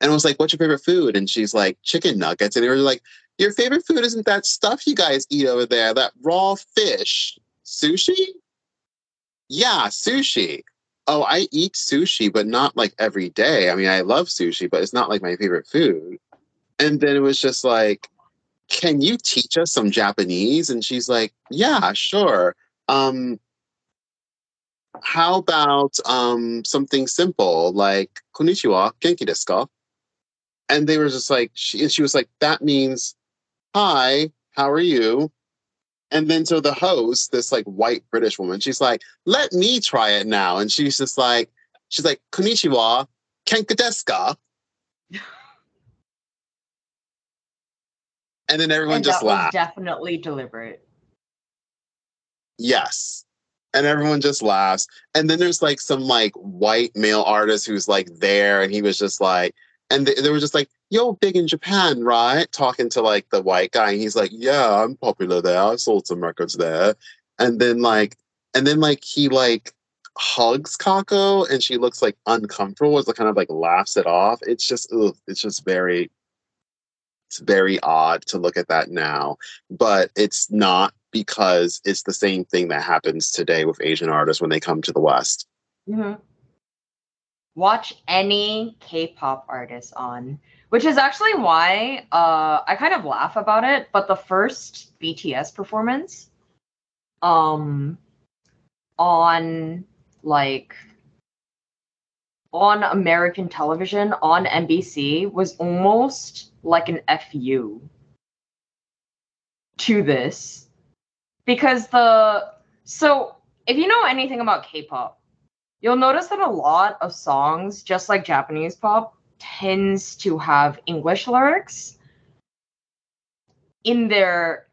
and I was like, "What's your favorite food?" And she's like, "Chicken nuggets." And they were like, "Your favorite food isn't that stuff you guys eat over there, that raw fish, sushi." Yeah, sushi. Oh, I eat sushi, but not like every day. I mean, I love sushi, but it's not like my favorite food. And then it was just like, "Can you teach us some Japanese?" And she's like, "Yeah, sure." Um, how about um, something simple like konnichiwa, genki desu ka? and they were just like she and she was like that means hi how are you And then so the host, this like white British woman, she's like, let me try it now. And she's just like, she's like, Konnichiwa, kenka <laughs> And then everyone and just laughed. definitely deliberate. Yes. And everyone just laughs. And then there's like some like white male artist who's like there and he was just like, and they, they were just like, yo, big in Japan, right? Talking to like the white guy. And he's like, yeah, I'm popular there. I sold some records there. And then like, and then like he like hugs Kako and she looks like uncomfortable as like kind of like laughs it off. It's just, ugh, it's just very, it's very odd to look at that now. But it's not because it's the same thing that happens today with Asian artists when they come to the West. Mm-hmm. Watch any K-pop artist on, which is actually why uh, I kind of laugh about it. But the first BTS performance, um, on like on American television on NBC was almost like an FU to this because the so if you know anything about K-pop, you'll notice that a lot of songs, just like Japanese pop, tends to have English lyrics in their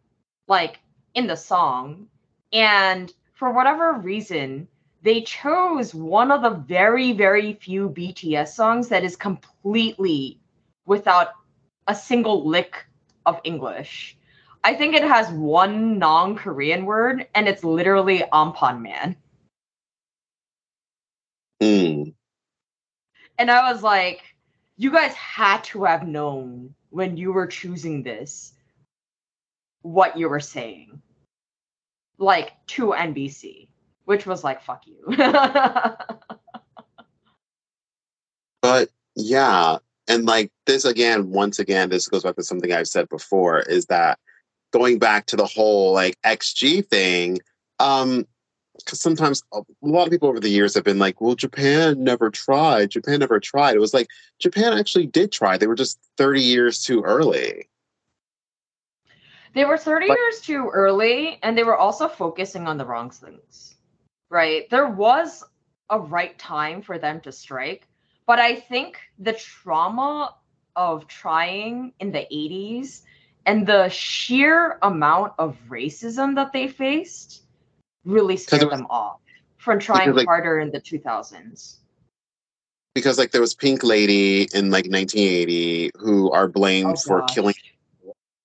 like in the song. And for whatever reason, they chose one of the very, very few BTS songs that is completely without a single lick of English. I think it has one non Korean word, and it's literally Anpanman. Mm. And I was like, you guys had to have known when you were choosing this what you were saying. Like to NBC, which was like, fuck you. <laughs> but yeah. And like this again, once again, this goes back to something I've said before is that going back to the whole like XG thing, um, because sometimes a lot of people over the years have been like, well, Japan never tried. Japan never tried. It was like Japan actually did try. They were just 30 years too early. They were 30 but, years too early, and they were also focusing on the wrong things, right? There was a right time for them to strike, but I think the trauma of trying in the 80s and the sheer amount of racism that they faced really scared was, them off from trying like, harder in the 2000s because like there was pink lady in like 1980 who are blamed oh, for gosh. killing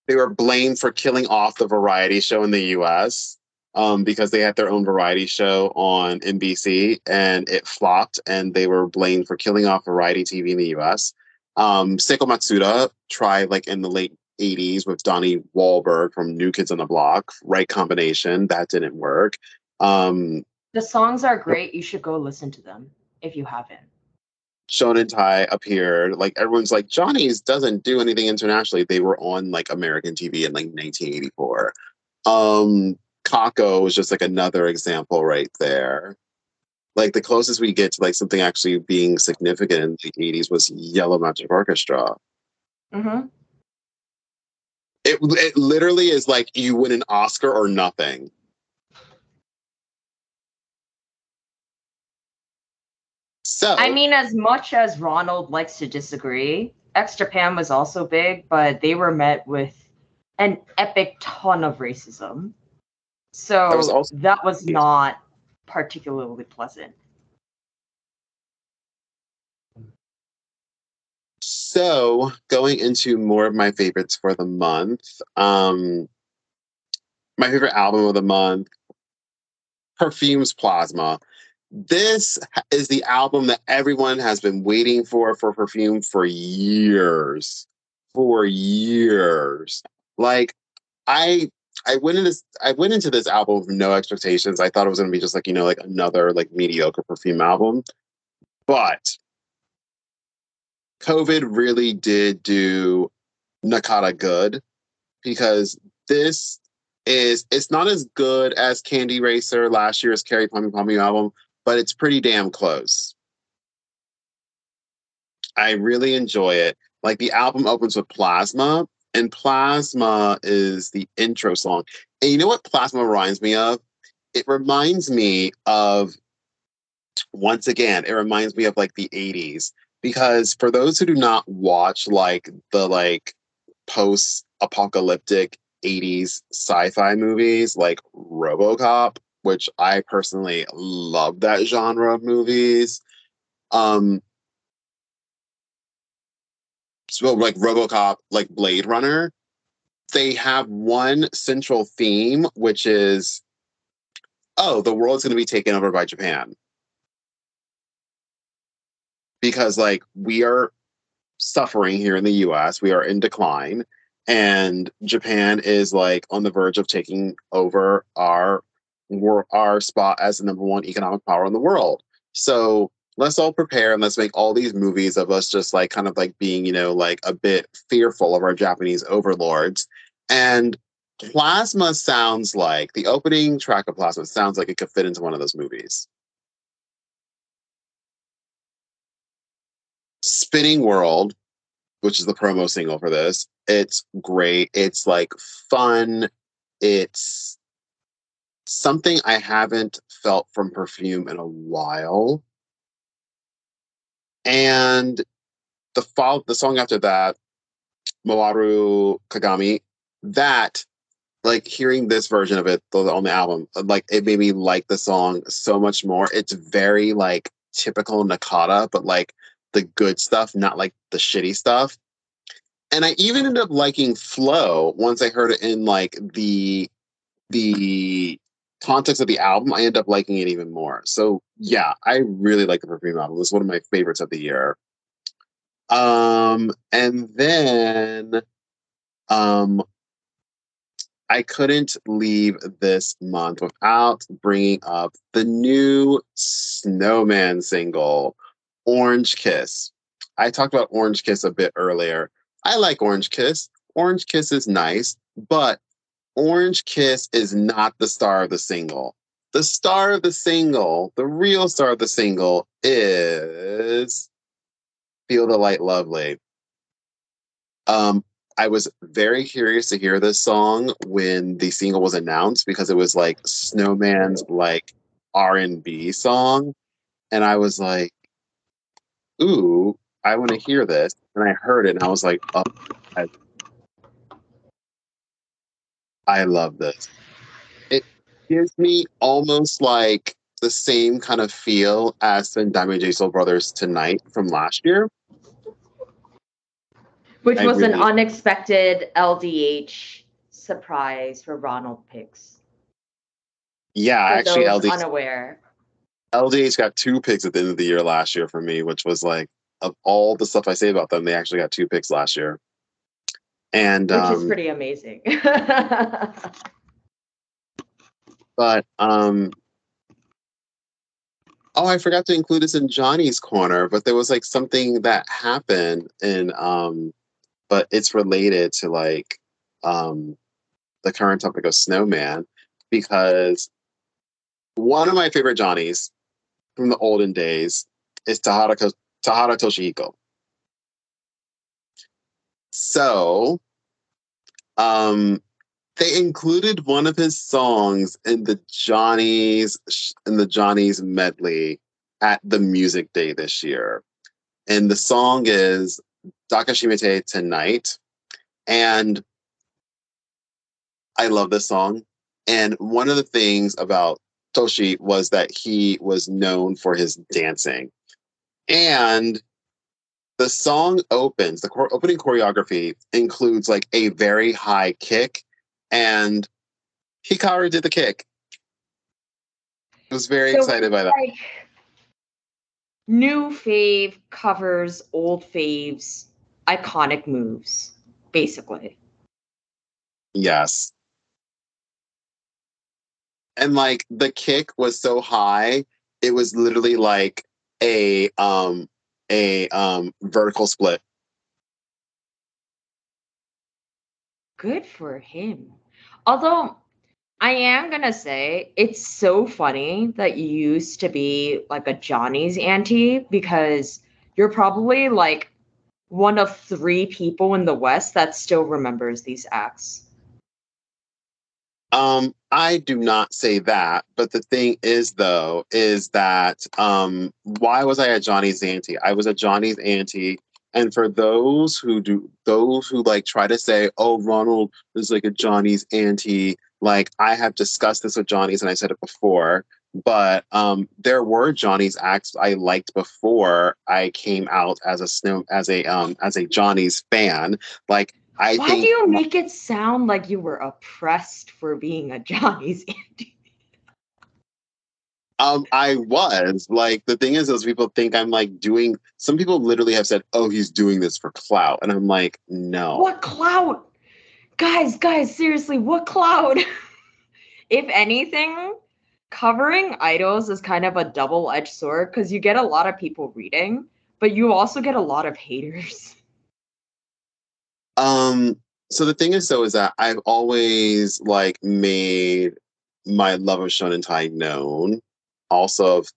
they were blamed for killing off the variety show in the us um, because they had their own variety show on nbc and it flopped and they were blamed for killing off variety tv in the us um, seiko matsuda tried like in the late 80s with Donnie Wahlberg from New Kids on the Block. Right combination. That didn't work. Um, the songs are great. You should go listen to them if you haven't. Shonentai appeared. Like everyone's like, Johnny's doesn't do anything internationally. They were on like American TV in like 1984. Um, Kako was just like another example right there. Like the closest we get to like something actually being significant in the 80s was Yellow Magic Orchestra. Mm-hmm. It, it literally is like you win an Oscar or nothing. So I mean, as much as Ronald likes to disagree, X Japan was also big, but they were met with an epic ton of racism. So that was, also- that was not particularly pleasant. So, going into more of my favorites for the month, um, my favorite album of the month, Perfume's Plasma. This is the album that everyone has been waiting for for Perfume for years. For years. Like, I I went into this I went into this album with no expectations. I thought it was gonna be just like, you know, like another like mediocre perfume album. But COVID really did do Nakata good because this is it's not as good as Candy Racer last year's Kyary Pamyu Pamyu album, but it's pretty damn close. I really enjoy it. Like the album opens with Plasma, and Plasma is the intro song. And you know what Plasma reminds me of? It reminds me of once again, it reminds me of like the 80s. Because for those who do not watch like the like post apocalyptic 80s sci-fi movies like RoboCop, which I personally love that genre of movies. Um so like RoboCop, like Blade Runner, they have one central theme, which is, oh, the world's going to be taken over by Japan. Because, like, we are suffering here in the US, we are in decline, and Japan is, like, on the verge of taking over our, our spot as the number one economic power in the world. So, let's all prepare and let's make all these movies of us just like kind of like being, you know, like a bit fearful of our Japanese overlords. And Plasma sounds like the opening track of Plasma sounds like it could fit into one of those movies. Spinning World, which is the promo single for this, it's great. It's like fun. It's something I haven't felt from Perfume in a while and the fall, the song after that, Mawaru Kagami, that like hearing this version of it on the album, like it made me like the song so much more. It's very like typical Nakata, but like the good stuff, not like the shitty stuff. And I even ended up liking Flow once I heard it in like the the context of the album, I end up liking it even more. So yeah, I really like the Perfume album. It's one of my favorites of the year. Um, and then um, I couldn't leave this month without bringing up the new Snowman single, Orange Kiss. I talked about Orange Kiss a bit earlier. I like Orange Kiss. Orange Kiss is nice, but Orange Kiss is not the star of the single. The star of the single, the real star of the single is Feel the Light Lovely. Um, I was very curious to hear this song when the single was announced because it was like Snowman's like R&B song and I was like ooh, I want to hear this and I heard it and I was like oh, I I love this. It gives me almost like the same kind of feel as the Diamond J Soul Brothers tonight from last year. Which I was really, an unexpected LDH surprise for Ronald picks. Yeah, for actually LDH unaware. LDH got two picks at the end of the year last year for me, which was like of all the stuff I say about them, they actually got two picks last year and which um, is pretty amazing. <laughs> but um, oh, I forgot to include this in Johnny's corner, but there was like something that happened in um, but it's related to like um, the current topic of Snowman because one of my favorite Johnnies from the olden days is Tahara, Tahara Toshihiko. So um, they included one of his songs in the Johnny's in the Johnny's medley at the Music Day this year, and the song is Dakishimete Tonight, and I love this song. And one of the things about Toshi was that he was known for his dancing, and the song opens the opening choreography includes like a very high kick and hikaru did the kick. I was very so excited by that. like, new fave covers old faves iconic moves basically. Yes. And like the kick was so high it was literally like a um a um, vertical split. Good for him. Although I am gonna say it's so funny that you used to be like a Johnny's auntie because you're probably like one of three people in the West that still remembers these acts. Um, I do not say that, but the thing is, though, is that um, why was I at Johnny's Auntie? I was at Johnny's Auntie, and for those who do, those who like try to say, "Oh, Ronald is like a Johnny's Auntie," like I have discussed this with Johnny's, and I said it before. But um, there were Johnny's acts I liked before I came out as a snow as a um, as a Johnny's fan. Like I Why do you make it sound like you were oppressed for being a Johnny's <laughs> Auntie? Um, I was like the thing is, those people think I'm like doing. Some people literally have said, "Oh, he's doing this for clout," and I'm like, no. What clout? Guys, guys, seriously, what clout? <laughs> if anything, covering idols is kind of a double-edged sword because you get a lot of people reading, but you also get a lot of haters. Um, so the thing is, though, is that I've always like made my love of Shonentai known, also of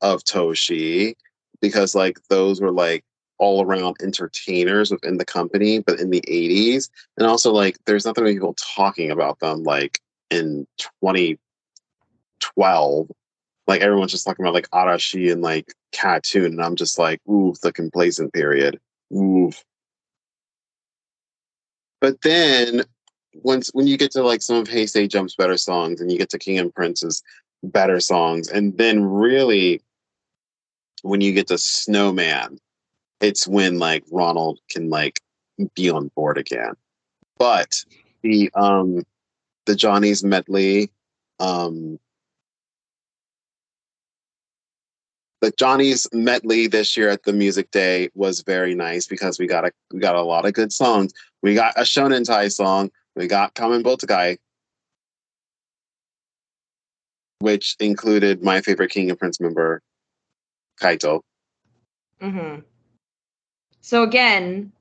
of Toshi, because like those were like all around entertainers within the company, but in the 80s. And also like there's nothing many people talking about them like in 2012. Like everyone's just talking about like Arashi and like KAT-TUN, and I'm just like, ooh, the complacent period. Ooh. But then once when you get to like some of Hey! Say! JUMP's better songs and you get to King and Prince's better songs, and then really when you get to Snowman, it's when like Ronald can like be on board again. But the um the Johnny's medley, um the Johnny's medley this year at the music day was very nice because we got a we got a lot of good songs. We got a Shonentai song. We got Kamen Butoukai, which included my favorite King and Prince member, Kaito. Mm-hmm. So again,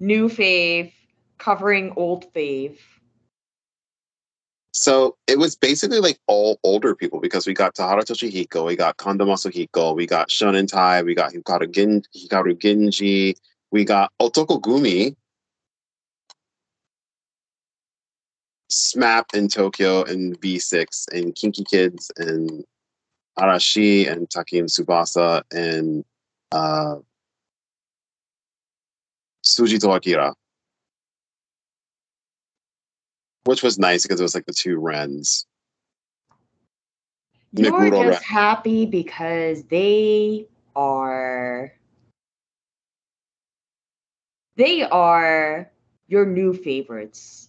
new fave covering old fave. So it was basically like all older people because we got Tahara Toshihiko, we got Kondo Masahiko, we got Shonentai, we got Hikaru, Gin- Hikaru Genji, we got Otoko Gumi, SMAP in Tokyo and V6 and KinKi Kids and Arashi and Taki and Tsubasa and uh, Shuji to Akira. Which was nice because it was like the two Rens. You're just happy because they are they are your new favorites.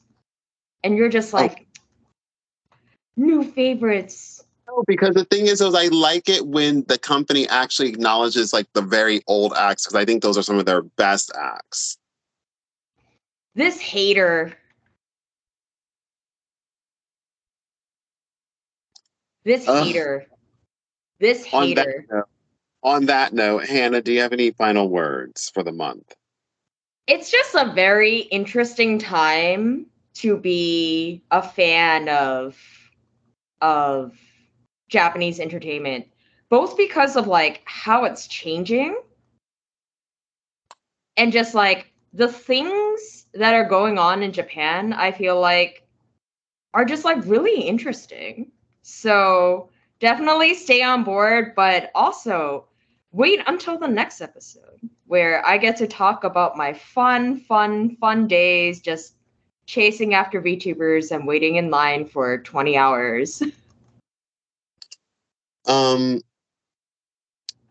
And you're just oh. like new favorites. No, because the thing is, is I like it when the company actually acknowledges like the very old acts because I think those are some of their best acts. This hater. This Ugh. hater. This On that hater. note, on that note, Hannah, do you have any final words for the month? it's just a very interesting time to be a fan of of Japanese entertainment, both because of like how it's changing and just like the things that are going on in Japan, I feel like are just like really interesting. So definitely stay on board, but also wait until the next episode where I get to talk about my fun, fun, fun days just chasing after VTubers and waiting in line for 20 hours. <laughs> Um,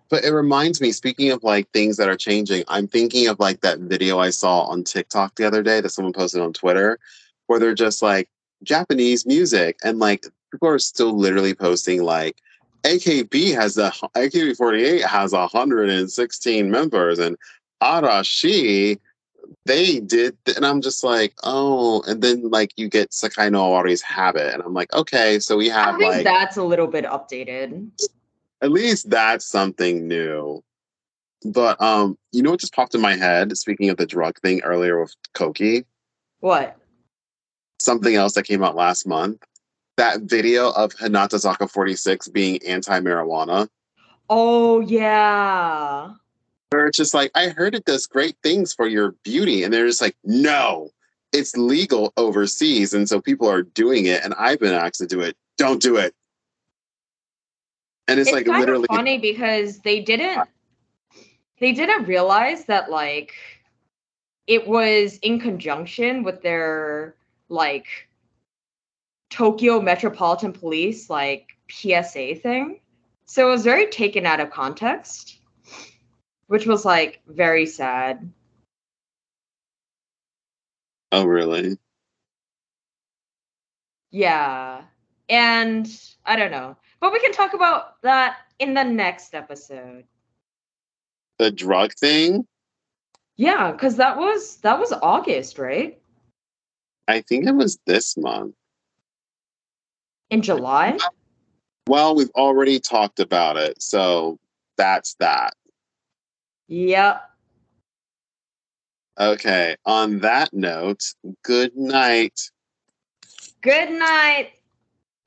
but it reminds me, speaking of like things that are changing, I'm thinking of like that video I saw on TikTok the other day that someone posted on Twitter, where they're just like Japanese music, and like people are still literally posting like AKB has a AKB48 has 116 members, and Arashi they did, and I'm just like, oh, and then like you get Sekai no Owari's habit, and I'm like, okay, so we I have think like that's a little bit updated. at least that's something new. But um, you know what just popped in my head? Speaking of the drug thing earlier with Koki, What? something else that came out last month. That video of Hinatazaka46 being anti-marijuana. Oh, yeah. Or it's just like, I heard it does great things for your beauty. And they're just like, no, it's legal overseas. And so people are doing it. And I've been asked to do it. Don't do it. And it's, it's like literally funny because they didn't they didn't realize that like it was in conjunction with their like Tokyo Metropolitan Police like PSA thing. So it was very taken out of context, which was like very sad. Oh, really? Yeah. And I don't know. But we can talk about that in the next episode. The drug thing? Yeah, cuz that was that was August, right? I think it was this month. In July? Well, we've already talked about it. So that's that. Yep. Okay. On that note, good night. Good night.